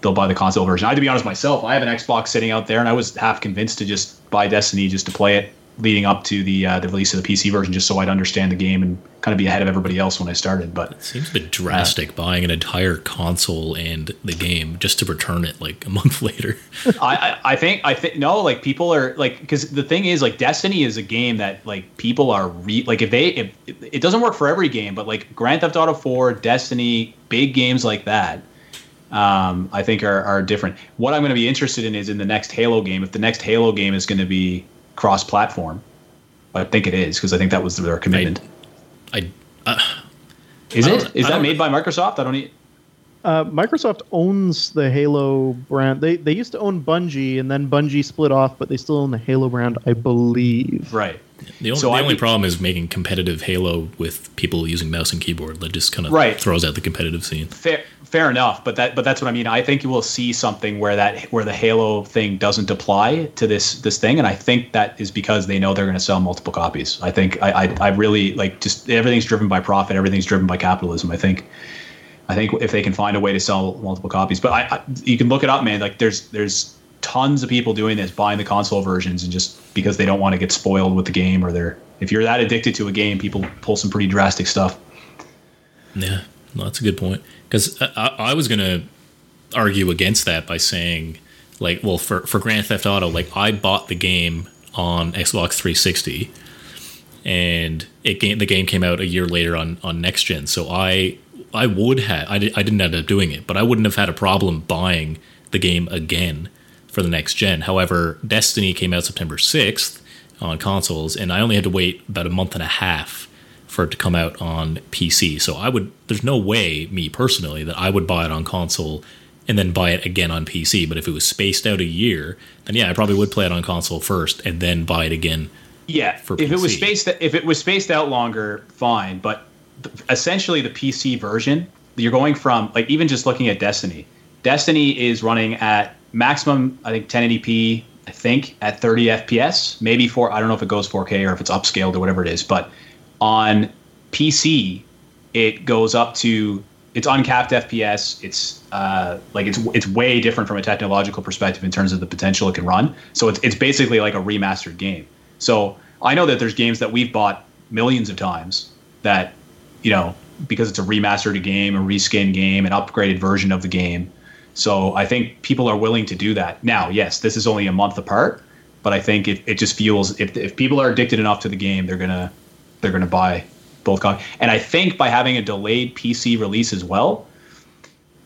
they'll buy the console version. I had to be honest myself, I have an Xbox sitting out there and I was half convinced to just buy Destiny just to play it leading up to the uh, the release of the PC version just so I'd understand the game and kind of be ahead of everybody else when I started. But Seems a bit drastic buying an entire console and the game just to return it like a month later. I, I I think I think no, like people are like because the thing is like Destiny is a game that like people are re like if they if it doesn't work for every game, but like Grand Theft Auto Four, Destiny, big games like that, um, I think are are different. What I'm going to be interested in is in the next Halo game. If the next Halo game is going to be cross platform, I think it is because I think that was their commitment. I uh, is I it? I that made by Microsoft? I don't. E- Uh, Microsoft owns the Halo brand. They they used to own Bungie, and then Bungie split off, but they still own the Halo brand, I believe. right. The only, So the only problem is making competitive Halo with people using mouse and keyboard. That just kind of Right. throws out the competitive scene. Fair, fair enough, but that, but that's what I mean. I think you will see something where that, where the Halo thing doesn't apply to this, this thing, and I think that is because they know they're going to sell multiple copies. I think, I, I, I really like just everything's driven by profit, everything's driven by capitalism. I think, I think if they can find a way to sell multiple copies, but I, I you can look it up, man. Like there's, there's tons of people doing this, buying the console versions, and just because they don't want to get spoiled with the game, or they're, if you're that addicted to a game, people pull some pretty drastic stuff. Yeah, that's a good point. Because I, I, was gonna argue against that by saying, like, well, for for Grand Theft Auto, like I bought the game on Xbox 360, and it the game came out a year later on on next gen. So I I would have I, did, I didn't end up doing it, but I wouldn't have had a problem buying the game again for the next gen. However, Destiny came out September 6th on consoles, and I only had to wait about a month and a half for it to come out on PC. So I would there's no way me personally that I would buy it on console and then buy it again on PC. But if it was spaced out a year, then yeah, I probably would play it on console first and then buy it again. Yeah, if it was spaced if it was spaced out longer, fine. But essentially, the PC version, you're going from like even just looking at Destiny. Destiny is running at maximum, I think 1080p. I think at 30 FPS, maybe four. I don't know if it goes 4K or if it's upscaled or whatever it is. But on PC, it goes up to it's uncapped FPS. It's uh, like it's it's way different from a technological perspective in terms of the potential it can run. So it's it's basically like a remastered game. So I know that there's games that we've bought millions of times that you know because it's a remastered game, a reskin game, an upgraded version of the game. So I think people are willing to do that. Now, yes, this is only a month apart, but I think it, it just fuels if, if people are addicted enough to the game, they're gonna they're gonna buy both. And I think by having a delayed PC release as well,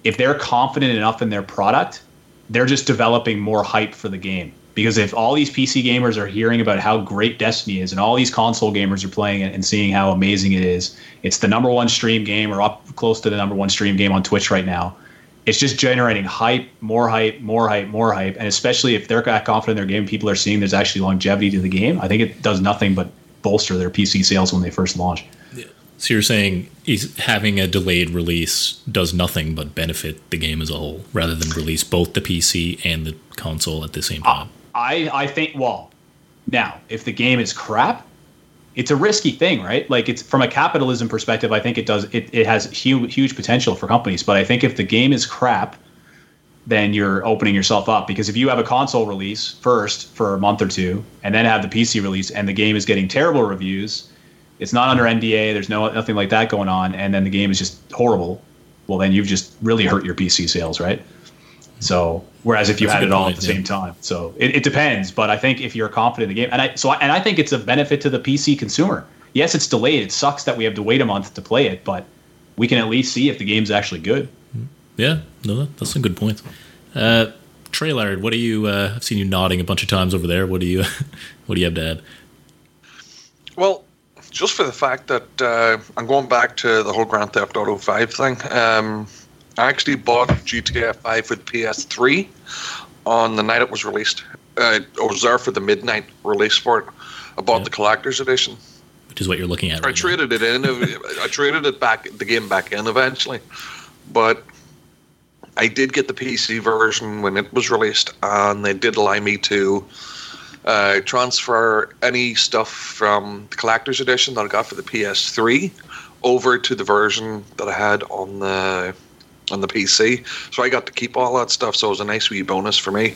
if they're confident enough in their product, they're just developing more hype for the game. Because if all these PC gamers are hearing about how great Destiny is, and all these console gamers are playing it and seeing how amazing it is, it's the number one stream game or up close to the number one stream game on Twitch right now. It's just generating hype, more hype, more hype, more hype, and especially if they're that confident in their game, people are seeing there's actually longevity to the game. I think it does nothing but bolster their PC sales when they first launch. So you're saying having a delayed release does nothing but benefit the game as a whole, rather than release both the PC and the console at the same uh, time. I I think well, now if the game is crap, it's a risky thing, right? Like it's from a capitalism perspective, I think it does it, it has huge huge potential for companies. But I think if the game is crap, then you're opening yourself up because if you have a console release first for a month or two and then have the PC release and the game is getting terrible reviews, it's not under NDA, there's no nothing like that going on, and then the game is just horrible. Well, then you've just really hurt your PC sales, right? So whereas if you That's had it all point, at the yeah. same time, so it, it depends. But I think if you're confident in the game, and I so I, and I think it's a benefit to the PC consumer. Yes, it's delayed. It sucks that we have to wait a month to play it, but we can at least see if the game's actually good. Yeah, no, that's a good point. Uh, Trey Laird, what do you? Uh, I've seen you nodding a bunch of times over there. What do you? What do you have to add? Well, just for the fact that uh, I'm going back to the whole Grand Theft Auto 5 thing, um, I actually bought GTA 5 with PS3 on the night it was released. Uh, I was there for the midnight release for it. I bought Yeah. the collector's edition. Which is what you're looking at. I Right now. traded it in. I traded it back, the game back in eventually, but I did get the PC version when it was released, and they did allow me to uh, transfer any stuff from the collector's edition that I got for the PS3 over to the version that I had on the on the PC. So I got to keep all that stuff. So it was a nice wee bonus for me.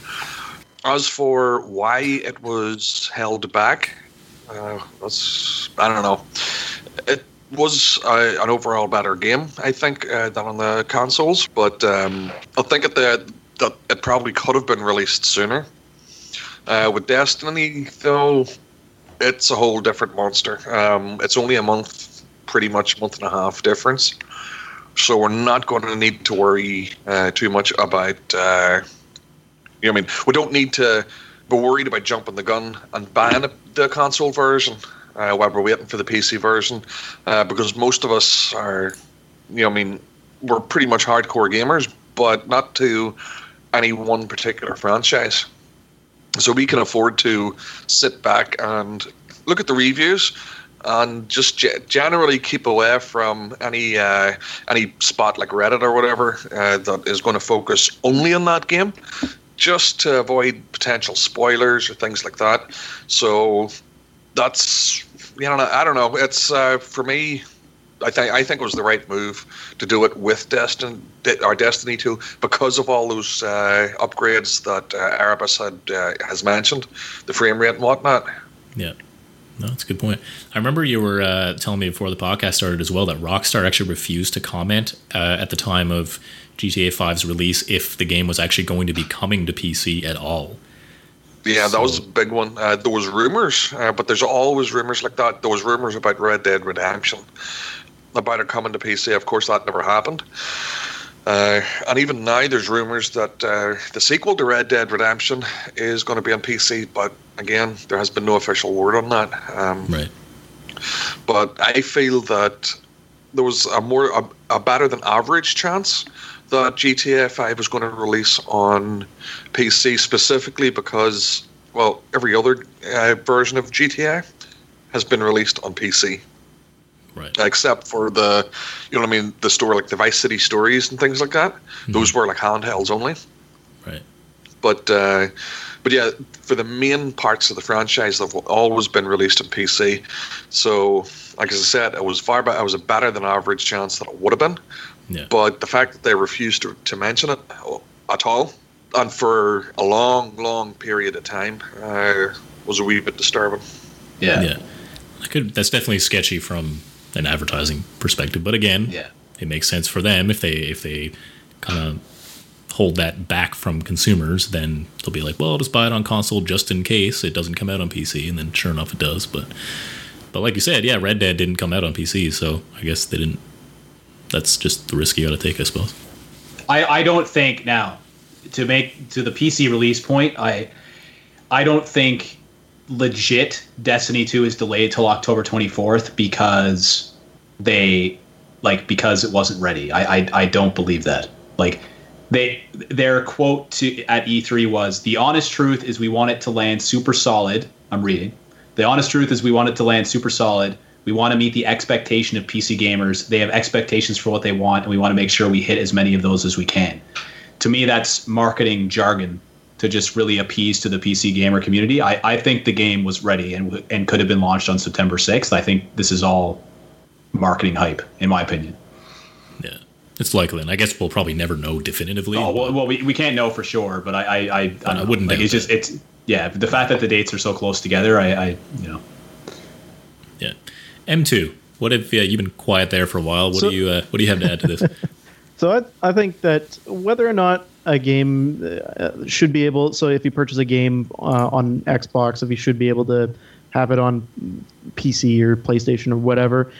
As for why it was held back, uh, that's I don't know. It was uh, an overall better game, I think, uh, than on the consoles. But um, I think at the, that it probably could have been released sooner. Uh, with Destiny, though, it's a whole different monster. Um, it's only a month, pretty much month and a half difference. So we're not going to need to worry uh, too much about. Uh, you know, I mean, we don't need to be worried about jumping the gun and buying the, the console version uh, while we're waiting for the PC version, uh, because most of us are, you know, I mean, we're pretty much hardcore gamers, but not to any one particular franchise. So we can afford to sit back and look at the reviews and just ge- generally keep away from any uh, any spot like Reddit or whatever uh, that is going to focus only on that game, just to avoid potential spoilers or things like that. So that's you know I don't know. It's uh, for me. I think I think it was the right move to do it with Destiny or Destiny 2 because of all those uh, upgrades that uh, Erebus had uh, has mentioned, the frame rate and whatnot. Yeah. No, that's a good point. I remember you were uh, telling me before the podcast started as well that Rockstar actually refused to comment uh, at the time of GTA 5's release if the game was actually going to be coming to PC at all. Yeah, that was a big one. Uh, there was rumors, uh, but there's always rumors like that. There was rumors about Red Dead Redemption, about it coming to PC. Of course, that never happened. Uh, and even now, there's rumors that uh, the sequel to Red Dead Redemption is going to be on PC. But again, there has been no official word on that. Um, Right. but I feel that there was a more a, a better than average chance that GTA 5 was going to release on PC specifically because well every other uh, version of GTA has been released on PC Right. except for the you know what I mean the store like the Vice City stories and things like that those were like handhelds only Right. but uh, but yeah, for the main parts of the franchise, they've always been released on PC. So, like as I said, it was far better. It was a better than average chance that it would have been. Yeah. But the fact that they refused to, to mention it at all, and for a long, long period of time, uh, was a wee bit disturbing. Yeah. Yeah. I could. That's definitely sketchy from an advertising perspective. But again, Yeah. it makes sense for them if they if they kind of hold that back from consumers, then they'll be like, well, I'll just buy it on console just in case it doesn't come out on PC, and then sure enough, it does. But but like you said, yeah, Red Dead didn't come out on PC, so I guess they didn't. That's just the risk you got to take, I suppose. I, I don't think now to make to the PC release point. I I don't think legit Destiny 2 is delayed till October 24th because they like because it wasn't ready. I I, I don't believe that. Like they their quote to at E3 was the honest truth is we want it to land super solid. I'm reading. The honest truth is we want it to land super solid. We want to meet the expectation of PC gamers. They have expectations for what they want, and we want to make sure we hit as many of those as we can. To me, that's marketing jargon to just really appease to the PC gamer community. I, I think the game was ready and and could have been launched on September 6th. I think this is all marketing hype, in my opinion. Yeah, it's likely, and I guess we'll probably never know definitively. Oh well, well we, we can't know for sure, but I I I, I, I know. wouldn't like it's just it's yeah the fact that the dates are so close together. I I you know Yeah, M2. What have yeah, you've been quiet there for a while? What So- do you uh, what do you have to add to this? So I, I think that whether or not a game uh, should be able, so if you purchase a game uh, on Xbox, if you should be able to have it on PC or PlayStation or whatever,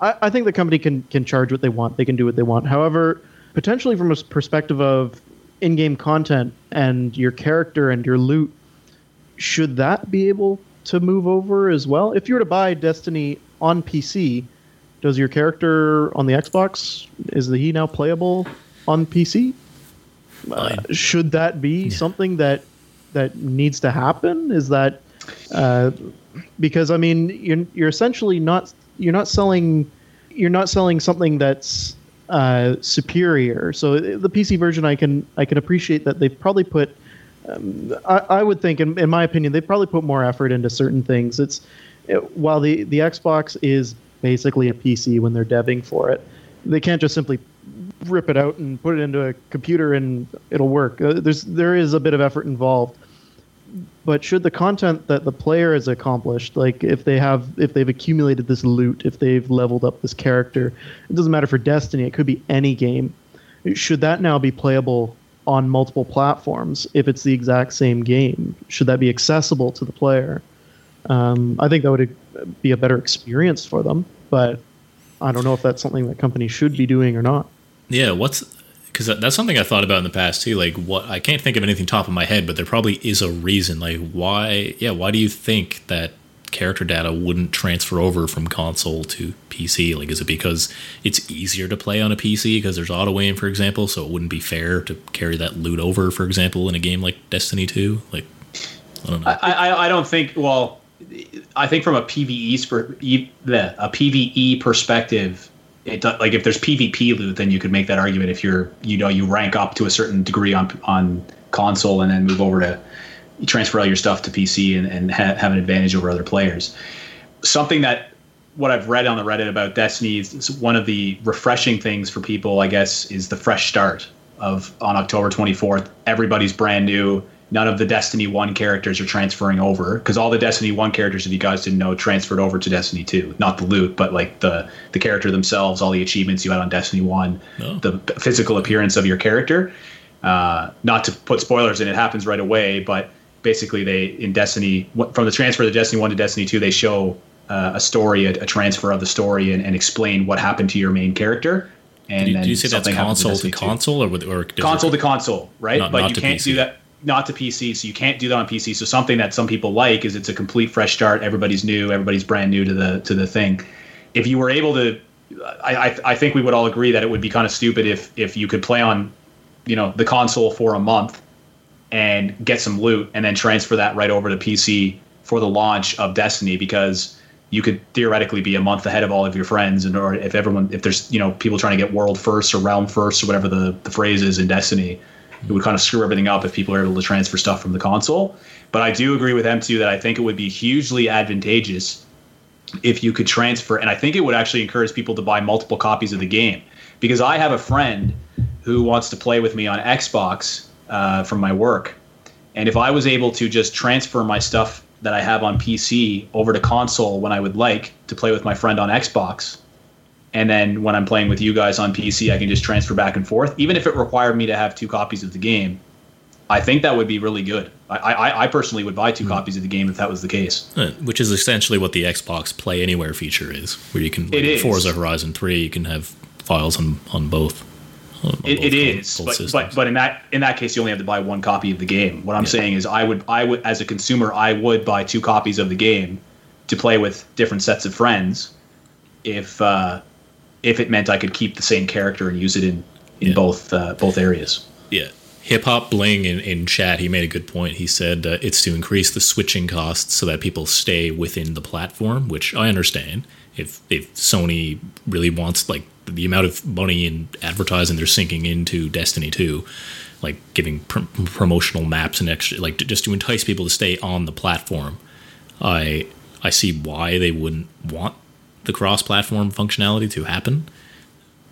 I, I think the company can can charge what they want. They can do what they want. However, potentially from a perspective of in-game content and your character and your loot, should that be able to move over as well? If you were to buy Destiny on PC, does your character on the Xbox is he now playable on PC? Uh, should that be something that that needs to happen? Is that uh, because I mean you're you're essentially not you're not selling you're not selling something that's uh, superior. So the PC version, I can I can appreciate that they've probably put. Um, I, I would think, in, in my opinion, they probably put more effort into certain things. It's it, while the the Xbox is basically a PC when they're deving for it, they can't just simply rip it out and put it into a computer and it'll work. Uh, there's there is a bit of effort involved. But should the content that the player has accomplished, like if they have if they've accumulated this loot, if they've leveled up this character, it doesn't matter for Destiny, it could be any game. Should that now be playable on multiple platforms if it's the exact same game? Should that be accessible to the player? Um, I think that would be a better experience for them, but I don't know if that's something that companies should be doing or not. Yeah, what's because that's something I thought about in the past too. Like, what I can't think of anything top of my head, but there probably is a reason. Like, why? Yeah, why do you think that character data wouldn't transfer over from console to PC? Like, is it because it's easier to play on a PC because there's auto aim, for example? So it wouldn't be fair to carry that loot over, for example, in a game like Destiny Two. Like, I don't know. I, I, I don't think. Well, I think from a PVE a PVE perspective, it like if there's PvP loot, then you could make that argument. If you're you know you rank up to a certain degree on on console and then move over to transfer all your stuff to PC and, and ha- have an advantage over other players. Something that what I've read on the Reddit about Destiny is one of the refreshing things for people, I guess, is the fresh start of on October 24th. Everybody's brand new. None of the Destiny 1 characters are transferring over because all the Destiny 1 characters, if you guys didn't know, transferred over to Destiny 2. Not the loot, but like the the character themselves, all the achievements you had on Destiny 1, Oh. the physical appearance of your character. Uh, not to put spoilers in, it happens right away, but basically they in Destiny from the transfer of Destiny 1 to Destiny 2, they show uh, a story, a, a transfer of the story, and, and explain what happened to your main character. And do, you- then do you say that's console to 2 console or with or it- console to console, right? Not- but not you to can't PC. do that not to PC, so you can't do that on PC. So something that some people like is it's a complete fresh start. Everybody's new, everybody's brand new to the to the thing. If you were able to, I I, I think we would all agree that it would be kind of stupid if if you could play on, you know, the console for a month and get some loot and then transfer that right over to PC for the launch of Destiny because you could theoretically be a month ahead of all of your friends and or if everyone if there's you know people trying to get world first or realm first or whatever the, the phrase is in Destiny it would kind of screw everything up if people are able to transfer stuff from the console. But I do agree with M2 that I think it would be hugely advantageous if you could transfer and I think it would actually encourage people to buy multiple copies of the game. Because I have a friend who wants to play with me on Xbox uh, from my work. And if I was able to just transfer my stuff that I have on PC over to console when I would like to play with my friend on Xbox, and then when I'm playing with you guys on PC, I can just transfer back and forth. Even if it required me to have two copies of the game, I think that would be really good. I, I, I personally would buy 2 Hmm. copies of the game if that was the case. Uh, which is essentially what the Xbox Play Anywhere feature is, where you can play like, is. Forza Horizon Three, you can have files on on both. on- on It, both it both but, but but in that in that case, you only have to buy one copy of the game. What I'm Yeah. saying is, I would I would as a consumer, I would buy two copies of the game to play with different sets of friends, if uh, if it meant I could keep the same character and use it in in Yeah. both uh, both areas. Yeah. Hip Hop Bling in, in chat, he made a good point. He said uh, it's to increase the switching costs so that people stay within the platform, which I understand. If if Sony really wants like the amount of money and advertising they're sinking into Destiny 2, like giving pr- promotional maps and extra, like to, just to entice people to stay on the platform, I I see why they wouldn't want the cross-platform functionality to happen.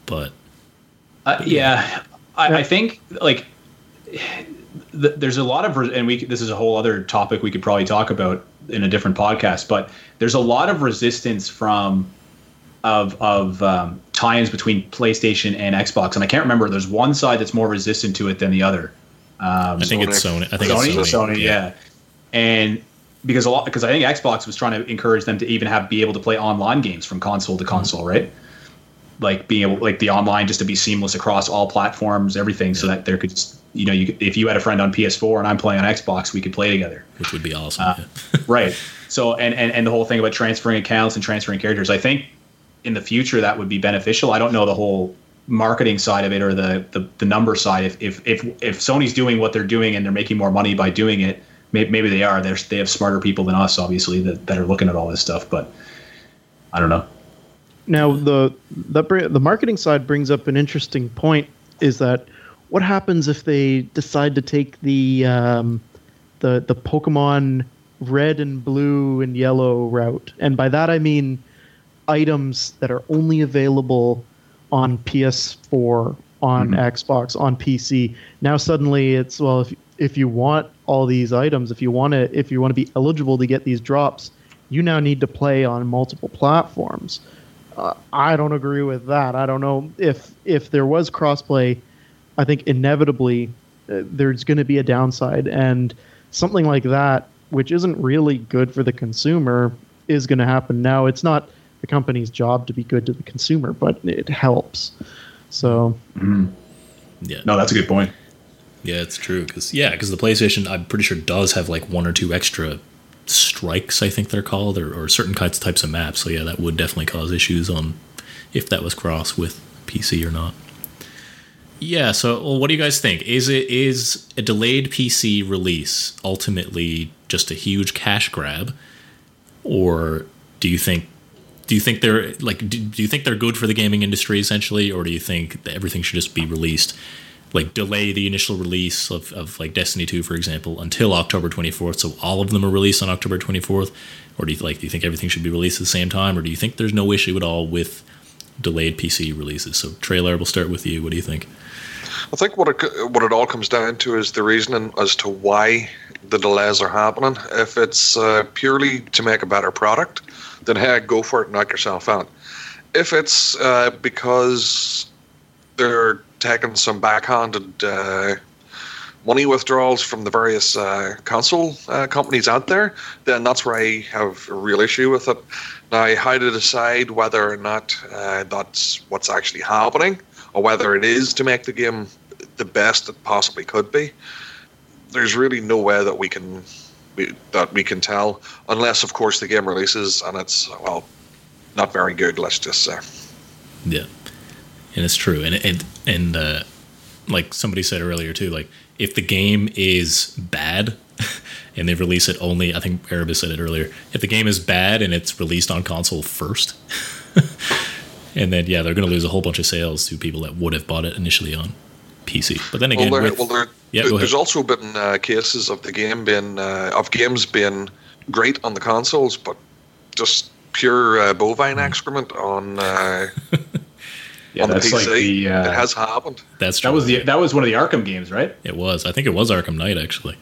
But Uh, yeah, I, I think like th- there's a lot of re- and we this is a whole other topic we could probably talk about in a different podcast, but there's a lot of resistance from of of um, tie-ins between PlayStation and Xbox, and I can't remember. There's one side that's more resistant to it than the other. Um, I think it's Sony. I think Sony, it's Sony. Sony, yeah. And because a lot, because I think Xbox was trying to encourage them to even have be able to play online games from console to console, right? Like being able, like the online, just to be seamless across all platforms, everything, so that there could, just, you know, you if you had a friend on PS4 and I'm playing on Xbox, we could play together, which would be awesome. Uh, yeah. right? So, and, and and the whole thing about transferring accounts and transferring characters, I think in the future that would be beneficial. I don't know the whole marketing side of it or the the, the number side. If, if if if Sony's doing what they're doing and they're making more money by doing it, maybe, maybe they are. They're, they have smarter people than us, obviously, that, that are looking at all this stuff. But I don't know. Now the the the marketing side brings up an interesting point. Is that what happens if they decide to take the um, the the Pokemon red and blue and yellow route? And by that I mean items that are only available on PS4, on Xbox, on PC. Now suddenly it's well if if you want all these items, if you want to if you want to be eligible to get these drops, you now need to play on multiple platforms. Uh, I don't agree with that. I don't know if if there was crossplay, I think inevitably uh, there's going to be a downside, and something like that, which isn't really good for the consumer, is going to happen. Now, it's not the company's job to be good to the consumer, but it helps. So yeah. No, that's a good point. Yeah, it's true. Because yeah, because the PlayStation, I'm pretty sure does have like one or two extra strikes. I think they're called, or, or certain kinds types of maps. So yeah, that would definitely cause issues on if that was cross with PC or not. Yeah. So, well, what do you guys think? Is it is a delayed PC release ultimately just a huge cash grab, or do you think? Do you think they're like? Do, do you think they're good for the gaming industry essentially, or do you think that everything should just be released? Like delay the initial release of, of like Destiny 2 for example until October 24th so all of them are released on October 24th or do you like do you think everything should be released at the same time? Or do you think there's no issue at all with delayed PC releases? So trailer we'll start with you. What do you think? I think what it, what it all comes down to is the reasoning as to why the delays are happening. If it's uh, purely to make a better product, then hey, go for it, knock yourself out. If it's uh, because they're taking some backhanded uh, money withdrawals from the various uh, console uh, companies out there, then that's where I have a real issue with it. Now, how to decide whether or not uh, that's what's actually happening, or whether it is to make the game the best it possibly could be, there's really no way that we can we, that we can tell, unless, of course, the game releases and it's well, not very good. Let's just say. yeah and it's true. And and and uh, like somebody said earlier too like if the game is bad and they release it only I think Erebus said it earlier if the game is bad and it's released on console first and then yeah they're going to lose a whole bunch of sales to people that would have bought it initially on PC but then again well, there, with, well, there, Yeah, there's also been uh, cases of the game being uh, of games being great on the consoles, but just pure uh, bovine excrement on uh, Yeah, on the that's PC. like the. Uh, it has happened. that's true. that was the that was one of the Arkham games, right? it was I think it was Arkham Knight actually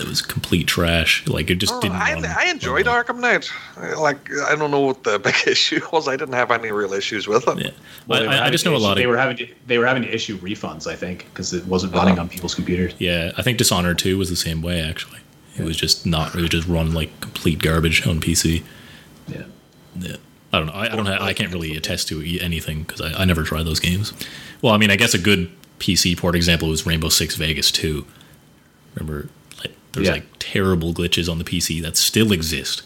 it was complete trash. Like it just Oh, didn't. I, run- I enjoyed run. Arkham Knight. Like I don't know what the big issue was. I didn't have any real issues with it. Yeah, Well, I- I, I just to know a issue- lot They of were having to, they were having to issue refunds, I think, because it wasn't running on people's computers. Yeah, I think Dishonored 2 was the same way actually. It was just not it was just run like complete garbage on PC. Yeah. Yeah. I don't know. I, I don't. Have, I can't really attest to anything because I, I never tried those games. Well, I mean, I guess a good PC port example was Rainbow Six Vegas 2. Remember, like there's Yeah. like terrible glitches on the PC that still exist.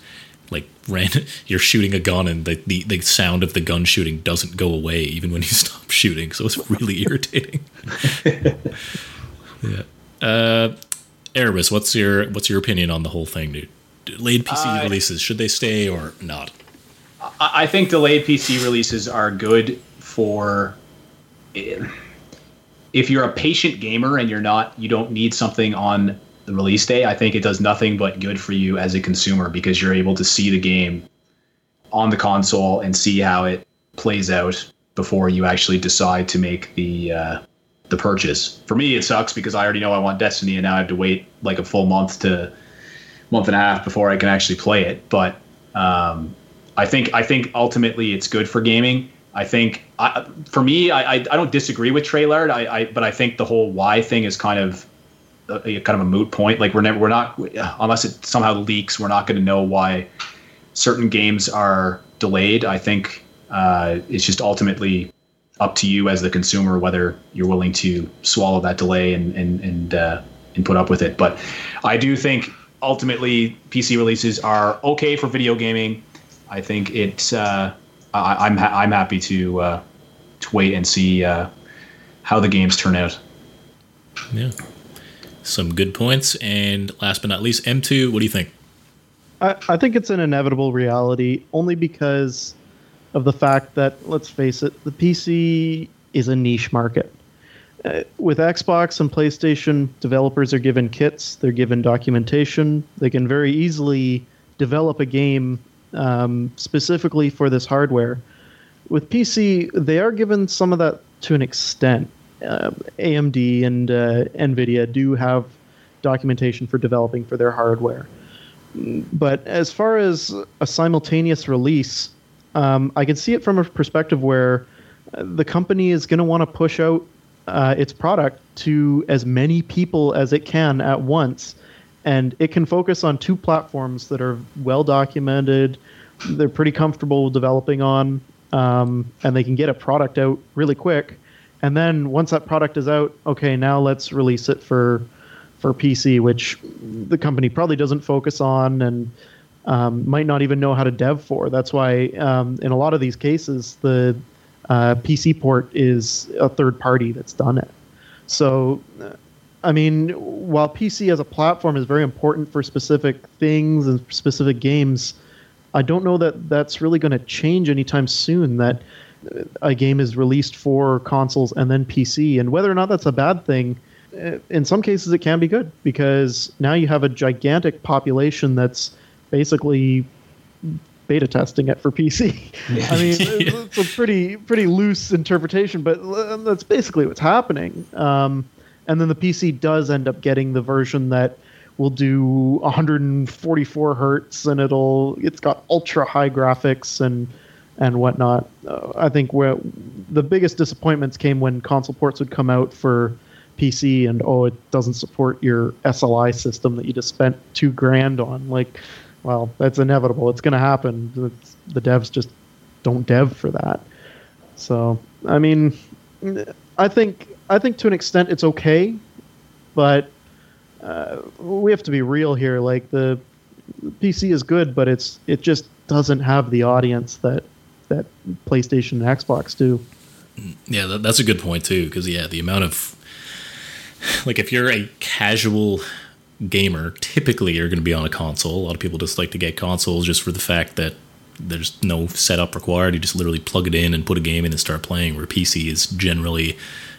Like ran, you're shooting a gun and the, the the sound of the gun shooting doesn't go away even when you stop shooting. So it's really irritating. yeah. Uh, Erebus, what's your what's your opinion on the whole thing, dude? Delayed PC Uh, releases should they stay or not? I think delayed PC releases are good for if you're a patient gamer and you're not you don't need something on the release day. I think it does nothing but good for you as a consumer because you're able to see the game on the console and see how it plays out before you actually decide to make the uh, the purchase. For me, it sucks because I already know I want Destiny and now I have to wait like a full month to month and a half before I can actually play it. But um, I think I think ultimately it's good for gaming. I think I, for me, I, I, I don't disagree with Trailard. I, I but I think the whole why thing is kind of a, a kind of a moot point. Like we're never we're not unless it somehow leaks, we're not going to know why certain games are delayed. I think uh, it's just ultimately up to you as the consumer whether you're willing to swallow that delay and and and uh, and put up with it. But I do think ultimately PC releases are okay for video gaming. I think it's. Uh, I, I'm ha- I'm happy to uh, to wait and see uh, how the games turn out. Yeah. Some good points. And last but not least, M2, what do you think? I, I think it's an inevitable reality only because of the fact that, let's face it, the PC is a niche market. Uh, with Xbox and PlayStation, developers are given kits, they're given documentation, they can very easily develop a game um, specifically for this hardware. With PC, they are given some of that to an extent. Uh, AMD and uh, NVIDIA do have documentation for developing for their hardware. But as far as a simultaneous release, um, I can see it from a perspective where uh, the company is going to want to push out uh, its product to as many people as it can at once. And it can focus on two platforms that are well documented, they're pretty comfortable developing on, um, and they can get a product out really quick. And then once that product is out, okay, now let's release it for for PC, which the company probably doesn't focus on and um, might not even know how to dev for. That's why um, in a lot of these cases, the uh, PC port is a third party that's done it. So, uh, I mean, while PC as a platform is very important for specific things and specific games, I don't know that that's really going to change anytime soon. That a game is released for consoles and then PC, and whether or not that's a bad thing, uh, in some cases it can be good because now you have a gigantic population that's basically beta testing it for PC. I mean, it's a pretty pretty loose interpretation, but uh, that's basically what's happening. Um, and then the PC does end up getting the version that will do 144 hertz, and it'll it's got ultra high graphics and and whatnot. Uh, I think where the biggest disappointments came when console ports would come out for PC and oh, it doesn't support your SLI system that you just spent two grand on. Like, well, that's inevitable. It's going to happen. It's, the devs just don't dev for that. So, I mean, I think I think to an extent it's okay, but uh, we have to be real here. Like the PC is good, but it's it just doesn't have the audience that that PlayStation and Xbox do. Yeah, that, that's a good point too. Because yeah, the amount of like if you're a casual gamer, typically you're going to be on a console. A lot of people just like to get consoles just for the fact that there's no setup required. You just literally plug it in and put a game in and start playing. Where PC is generally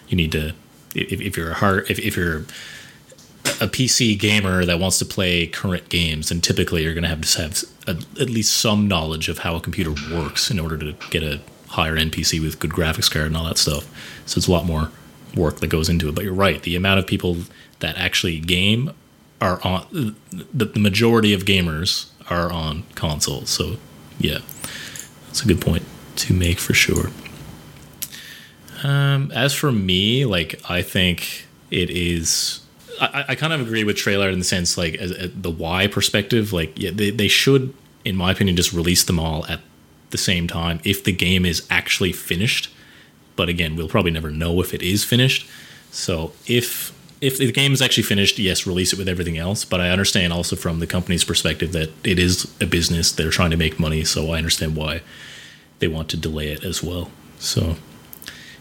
you need to if, if you're a hard if, if you're a PC gamer that wants to play current games, then typically you're going to have to have a, at least some knowledge of how a computer works in order to get a higher end PC with good graphics card and all that stuff. So it's a lot more work that goes into it. But you're right, the amount of people that actually game are on the, the majority of gamers are on consoles. So yeah, that's a good point to make for sure. Um, as for me, like I think it is. I, I kind of agree with Trailer in the sense, like as, as the why perspective. Like, yeah, they, they should, in my opinion, just release them all at the same time if the game is actually finished. But again, we'll probably never know if it is finished. So if if the game is actually finished, yes, release it with everything else. But I understand also from the company's perspective that it is a business; they're trying to make money. So I understand why they want to delay it as well. So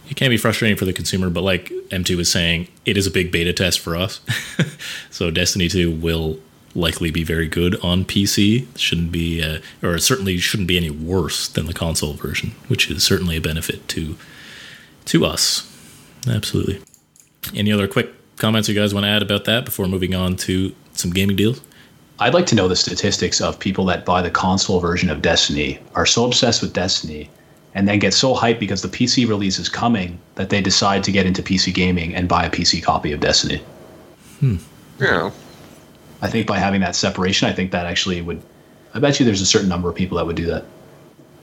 it can be frustrating for the consumer, but like M2 was saying, it is a big beta test for us. so Destiny 2 will likely be very good on PC. Shouldn't be, uh, or it certainly shouldn't be any worse than the console version, which is certainly a benefit to to us. Absolutely. Any other quick comments you guys want to add about that before moving on to some gaming deals? I'd like to know the statistics of people that buy the console version of Destiny, are so obsessed with Destiny, and then get so hyped because the PC release is coming that they decide to get into PC gaming and buy a PC copy of Destiny. Hmm. Yeah. I think by having that separation, I think that actually would. I bet you there's a certain number of people that would do that.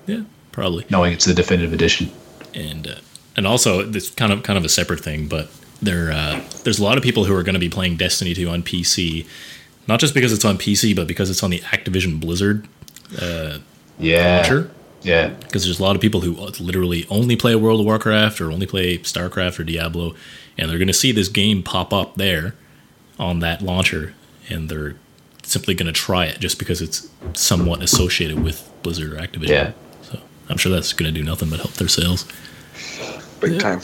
Yeah, probably. Knowing it's the definitive edition. And uh, and also this kind of kind of a separate thing, but there uh, there's a lot of people who are going to be playing Destiny 2 on PC, not just because it's on PC, but because it's on the Activision Blizzard uh, yeah. launcher. Yeah. Because there's a lot of people who literally only play World of Warcraft or only play StarCraft or Diablo, and they're going to see this game pop up there on that launcher, and they're simply going to try it just because it's somewhat associated with Blizzard or Activision. Yeah. So I'm sure that's going to do nothing but help their sales. Big yeah. time.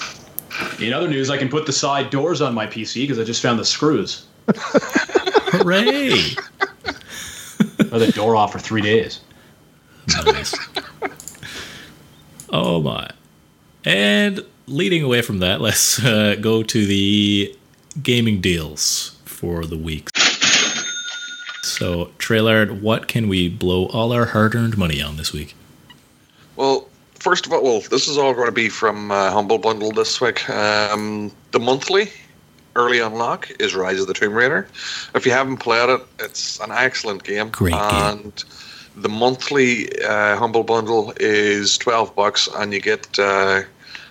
In other news, I can put the side doors on my PC because I just found the screws. Hooray! or the door off for three days. Nice. Oh my. And leading away from that, let's uh, go to the gaming deals for the week. So, Trailer, what can we blow all our hard earned money on this week? Well, first of all, well, this is all going to be from uh, Humble Bundle this week. Um, the monthly early unlock is Rise of the Tomb Raider. If you haven't played it, it's an excellent game. Great game. And the monthly uh, Humble Bundle is 12 bucks, and you get, uh,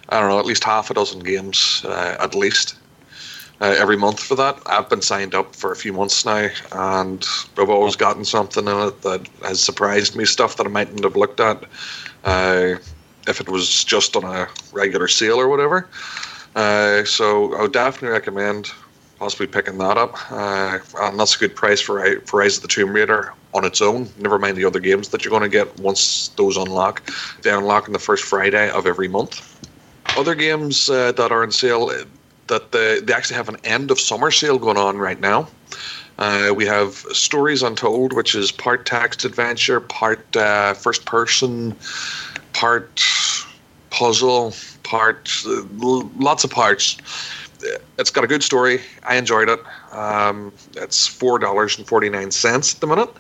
I don't know, at least half a dozen games uh, at least. Uh, every month for that. I've been signed up for a few months now, and I've always gotten something in it that has surprised me, stuff that I mightn't have looked at uh, if it was just on a regular sale or whatever. Uh, so I would definitely recommend possibly picking that up. Uh, and that's a good price for for Rise of the Tomb Raider on its own. Never mind the other games that you're going to get once those unlock. They unlock on the first Friday of every month. Other games uh, that are on sale that they, they actually have an end of summer sale going on right now. Uh, we have Stories Untold, which is part text adventure, part uh, first person, part puzzle, part uh, lots of parts. It's got a good story. I enjoyed it. Um, it's four dollars and forty nine cents at the minute.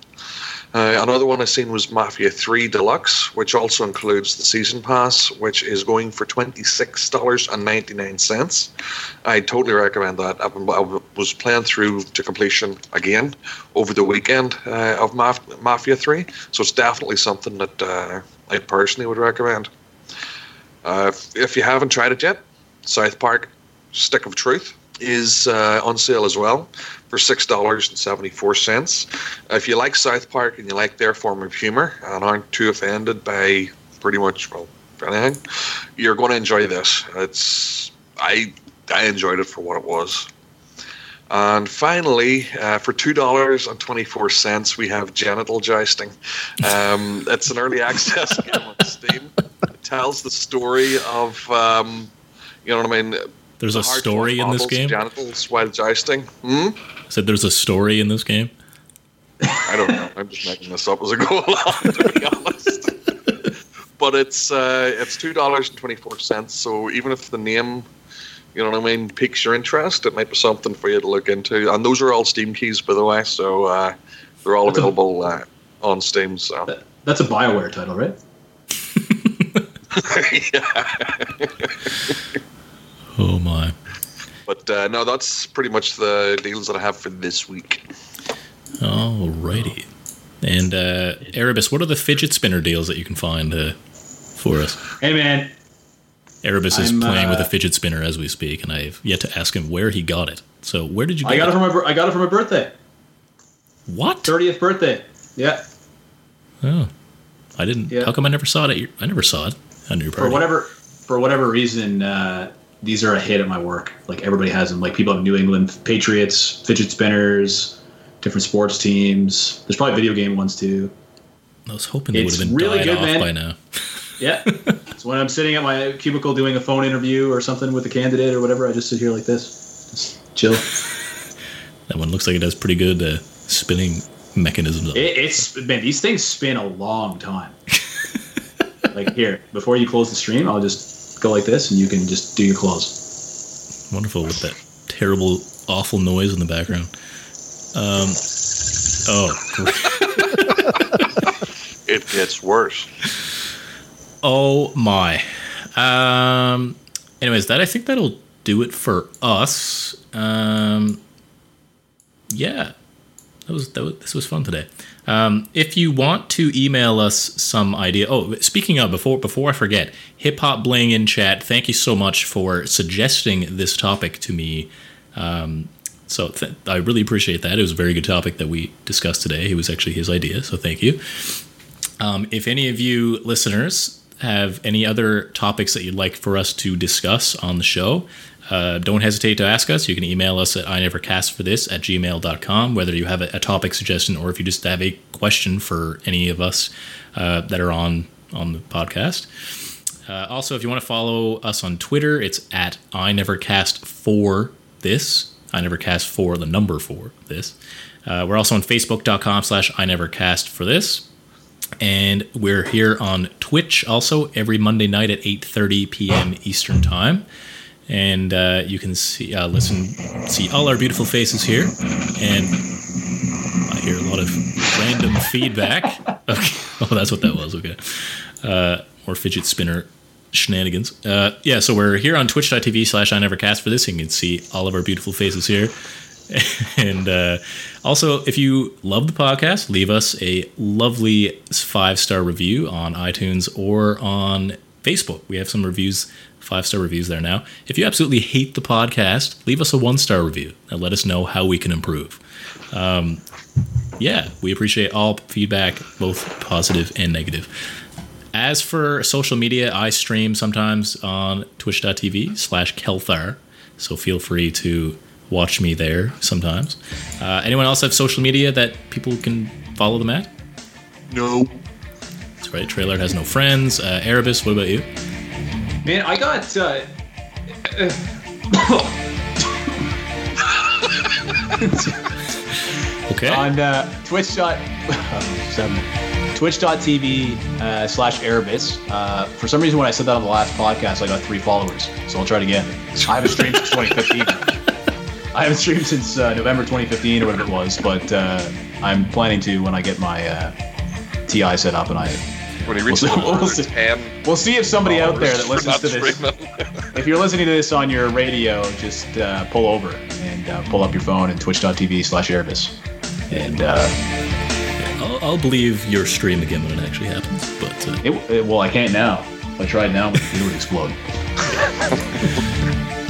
Uh, another one I seen was Mafia 3 Deluxe, which also includes the season pass, which is going for $26.99. I totally recommend that. Been, I was playing through to completion again over the weekend uh, of Maf- Mafia 3, so it's definitely something that uh, I personally would recommend. Uh, if, if you haven't tried it yet, South Park Stick of Truth is uh, on sale as well for six dollars and seventy four cents. If you like South Park and you like their form of humor and aren't too offended by pretty much well anything, you're going to enjoy this. It's I I enjoyed it for what it was. And finally, uh, for two dollars and twenty four cents, we have genital jousting. Um, it's an early access game on Steam. It tells the story of um, you know what I mean there's a story in this game. Genitals while jousting. Hmm? I said there's a story in this game. I don't know. I'm just making this up as I go along, to be honest. but it's uh, it's two dollars and twenty four cents. So even if the name, you know what I mean, piques your interest, it might be something for you to look into. And those are all Steam keys, by the way. So uh, they're all that's available a, uh, on Steam. So that's a Bioware title, right? yeah. Oh my! But uh, no, that's pretty much the deals that I have for this week. Alrighty. And uh, Erebus, what are the fidget spinner deals that you can find uh, for us? Hey man, Erebus is I'm, playing with uh, a fidget spinner as we speak, and I've yet to ask him where he got it. So where did you get I got it for my I got it for my birthday, What? thirtieth birthday. Yeah, Oh, I didn't. Yeah. How come I never saw it? At your, I never saw it on your for whatever for whatever reason, uh, these are a hit at my work. Like everybody has them. Like people have New England Patriots fidget spinners, different sports teams. There's probably video game ones too. I was hoping they would have been really died good, off man. by now. Yeah. so when I'm sitting at my cubicle doing a phone interview or something with a candidate or whatever, I just sit here like this, just chill. That one looks like it has pretty good uh, spinning mechanisms. it. It, it's man, these things spin a long time. like here, before you close the stream, I'll just go like this, and you can just do your claws. Wonderful with that terrible, awful noise in the background. Um, oh. It gets worse. oh my. Um, anyways, that I think that'll do it for us. Um, yeah, that was, that was this was fun today. Um, if you want to email us some idea, oh, speaking of before before I forget, Hip Hop Bling in chat. Thank you so much for suggesting this topic to me. Um, so th- I really appreciate that. It was a very good topic that we discussed today. It was actually his idea, so thank you. Um, if any of you listeners have any other topics that you'd like for us to discuss on the show, uh, don't hesitate to ask us. You can email us at I never cast for this at gmail.com, whether you have a, a topic suggestion or if you just have a question for any of us uh, that are on, on the podcast. Uh, also, if you want to follow us on Twitter, it's at I never cast for this. I never cast for the number for this. Uh, we're also on Facebook.com slash I never cast for this. And we're here on Twitch also every Monday night at 8:30 p.m. Eastern Time. And uh, you can see, uh, listen, see all our beautiful faces here. And I hear a lot of random feedback. Okay. Oh, that's what that was. Okay. Uh, more fidget spinner shenanigans. Uh, yeah, so we're here on twitch.tv slash I never cast for this. You can see all of our beautiful faces here. and uh, also, if you love the podcast, leave us a lovely five star review on iTunes or on Facebook. We have some reviews, five star reviews there now. If you absolutely hate the podcast, leave us a one star review and let us know how we can improve. Um, yeah, we appreciate all feedback, both positive and negative. As for social media, I stream sometimes on twitch.tv slash Kelthar, so feel free to watch me there sometimes. Uh, anyone else have social media that people can follow them at? No. That's right, Trailer has no friends. Uh, Erebus, what about you? Man, I got. Uh, Okay. on uh, Twitch dot Twitch.tv uh, slash Erebus. Uh, for some reason, when I said that on the last podcast, I got three followers. So I'll try it again. I haven't streamed since 2015. I haven't streamed since uh, November 2015 or whatever it was, but uh, I'm planning to when I get my uh, TI set up and I. When he reaches We'll see- we'll see. 110 We'll see if somebody out there that listens to this. If you're listening to this on your radio, just uh, pull over and uh, pull up your phone and twitch.tv slash Erebus. And uh, I'll, I'll believe your stream again when it actually happens. But uh, it, it- well, I can't now. If I tried now, it would explode.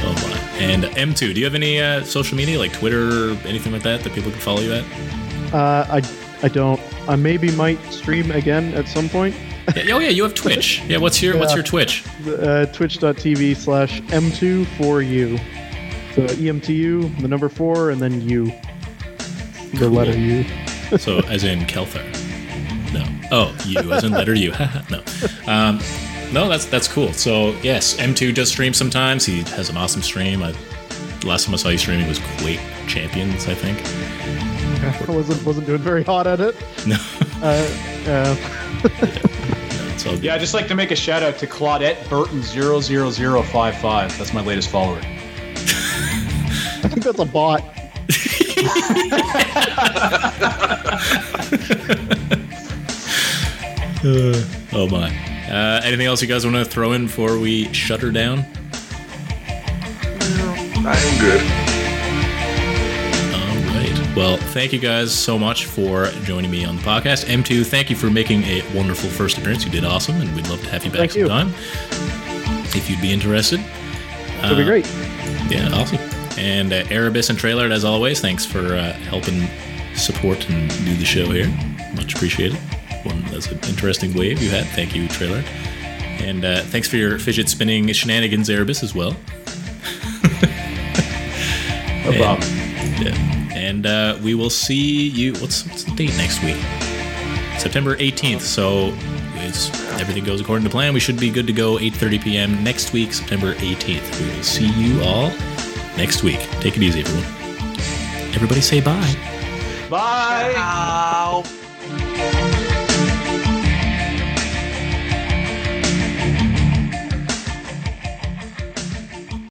oh my. And M2, do you have any uh, social media like Twitter or anything like that that people can follow you at? Uh, I I don't. I maybe might stream again at some point. Yeah, oh yeah, you have Twitch. Yeah, what's your what's your Twitch? Uh, Twitch.tv slash M2 u So EMTU, the number four, and then U. The letter U. So as in Kelthar. No. Oh, U as in letter U. no. Um, no, that's that's cool. So yes, M2 does stream sometimes. He has an awesome stream. I, the last time I saw you streaming was Quake Champions, I think. I wasn't wasn't doing very hot at it. No, Uh, uh, it's all good. Yeah, I'd just like to make a shout out to Claudette Burton 00055. That's my latest follower. I think that's a bot. Oh my. Uh, anything else you guys want to throw in before we shut her down? I'm good. All right. Well, thank you guys so much for joining me on the podcast. M2, thank you for making a wonderful first appearance. You did awesome, and we'd love to have you back Thank you. sometime if you'd be interested. That'd be Uh, great. Yeah, awesome. And uh, Erebus and Trailer, as always, thanks for uh, helping support and do the show here. Much appreciated. One that's an interesting wave you had. Thank you, Trailer. And uh, thanks for your fidget spinning shenanigans, Erebus, as well. No problem. Yeah. And uh, we will see you. What's what's the date next week? September 18th. So it's, everything goes according to plan. We should be good to go 8:30 p.m. next week, September 18th. We will see you all next week. Take it easy, everyone. Everybody say bye. Bye. Ow.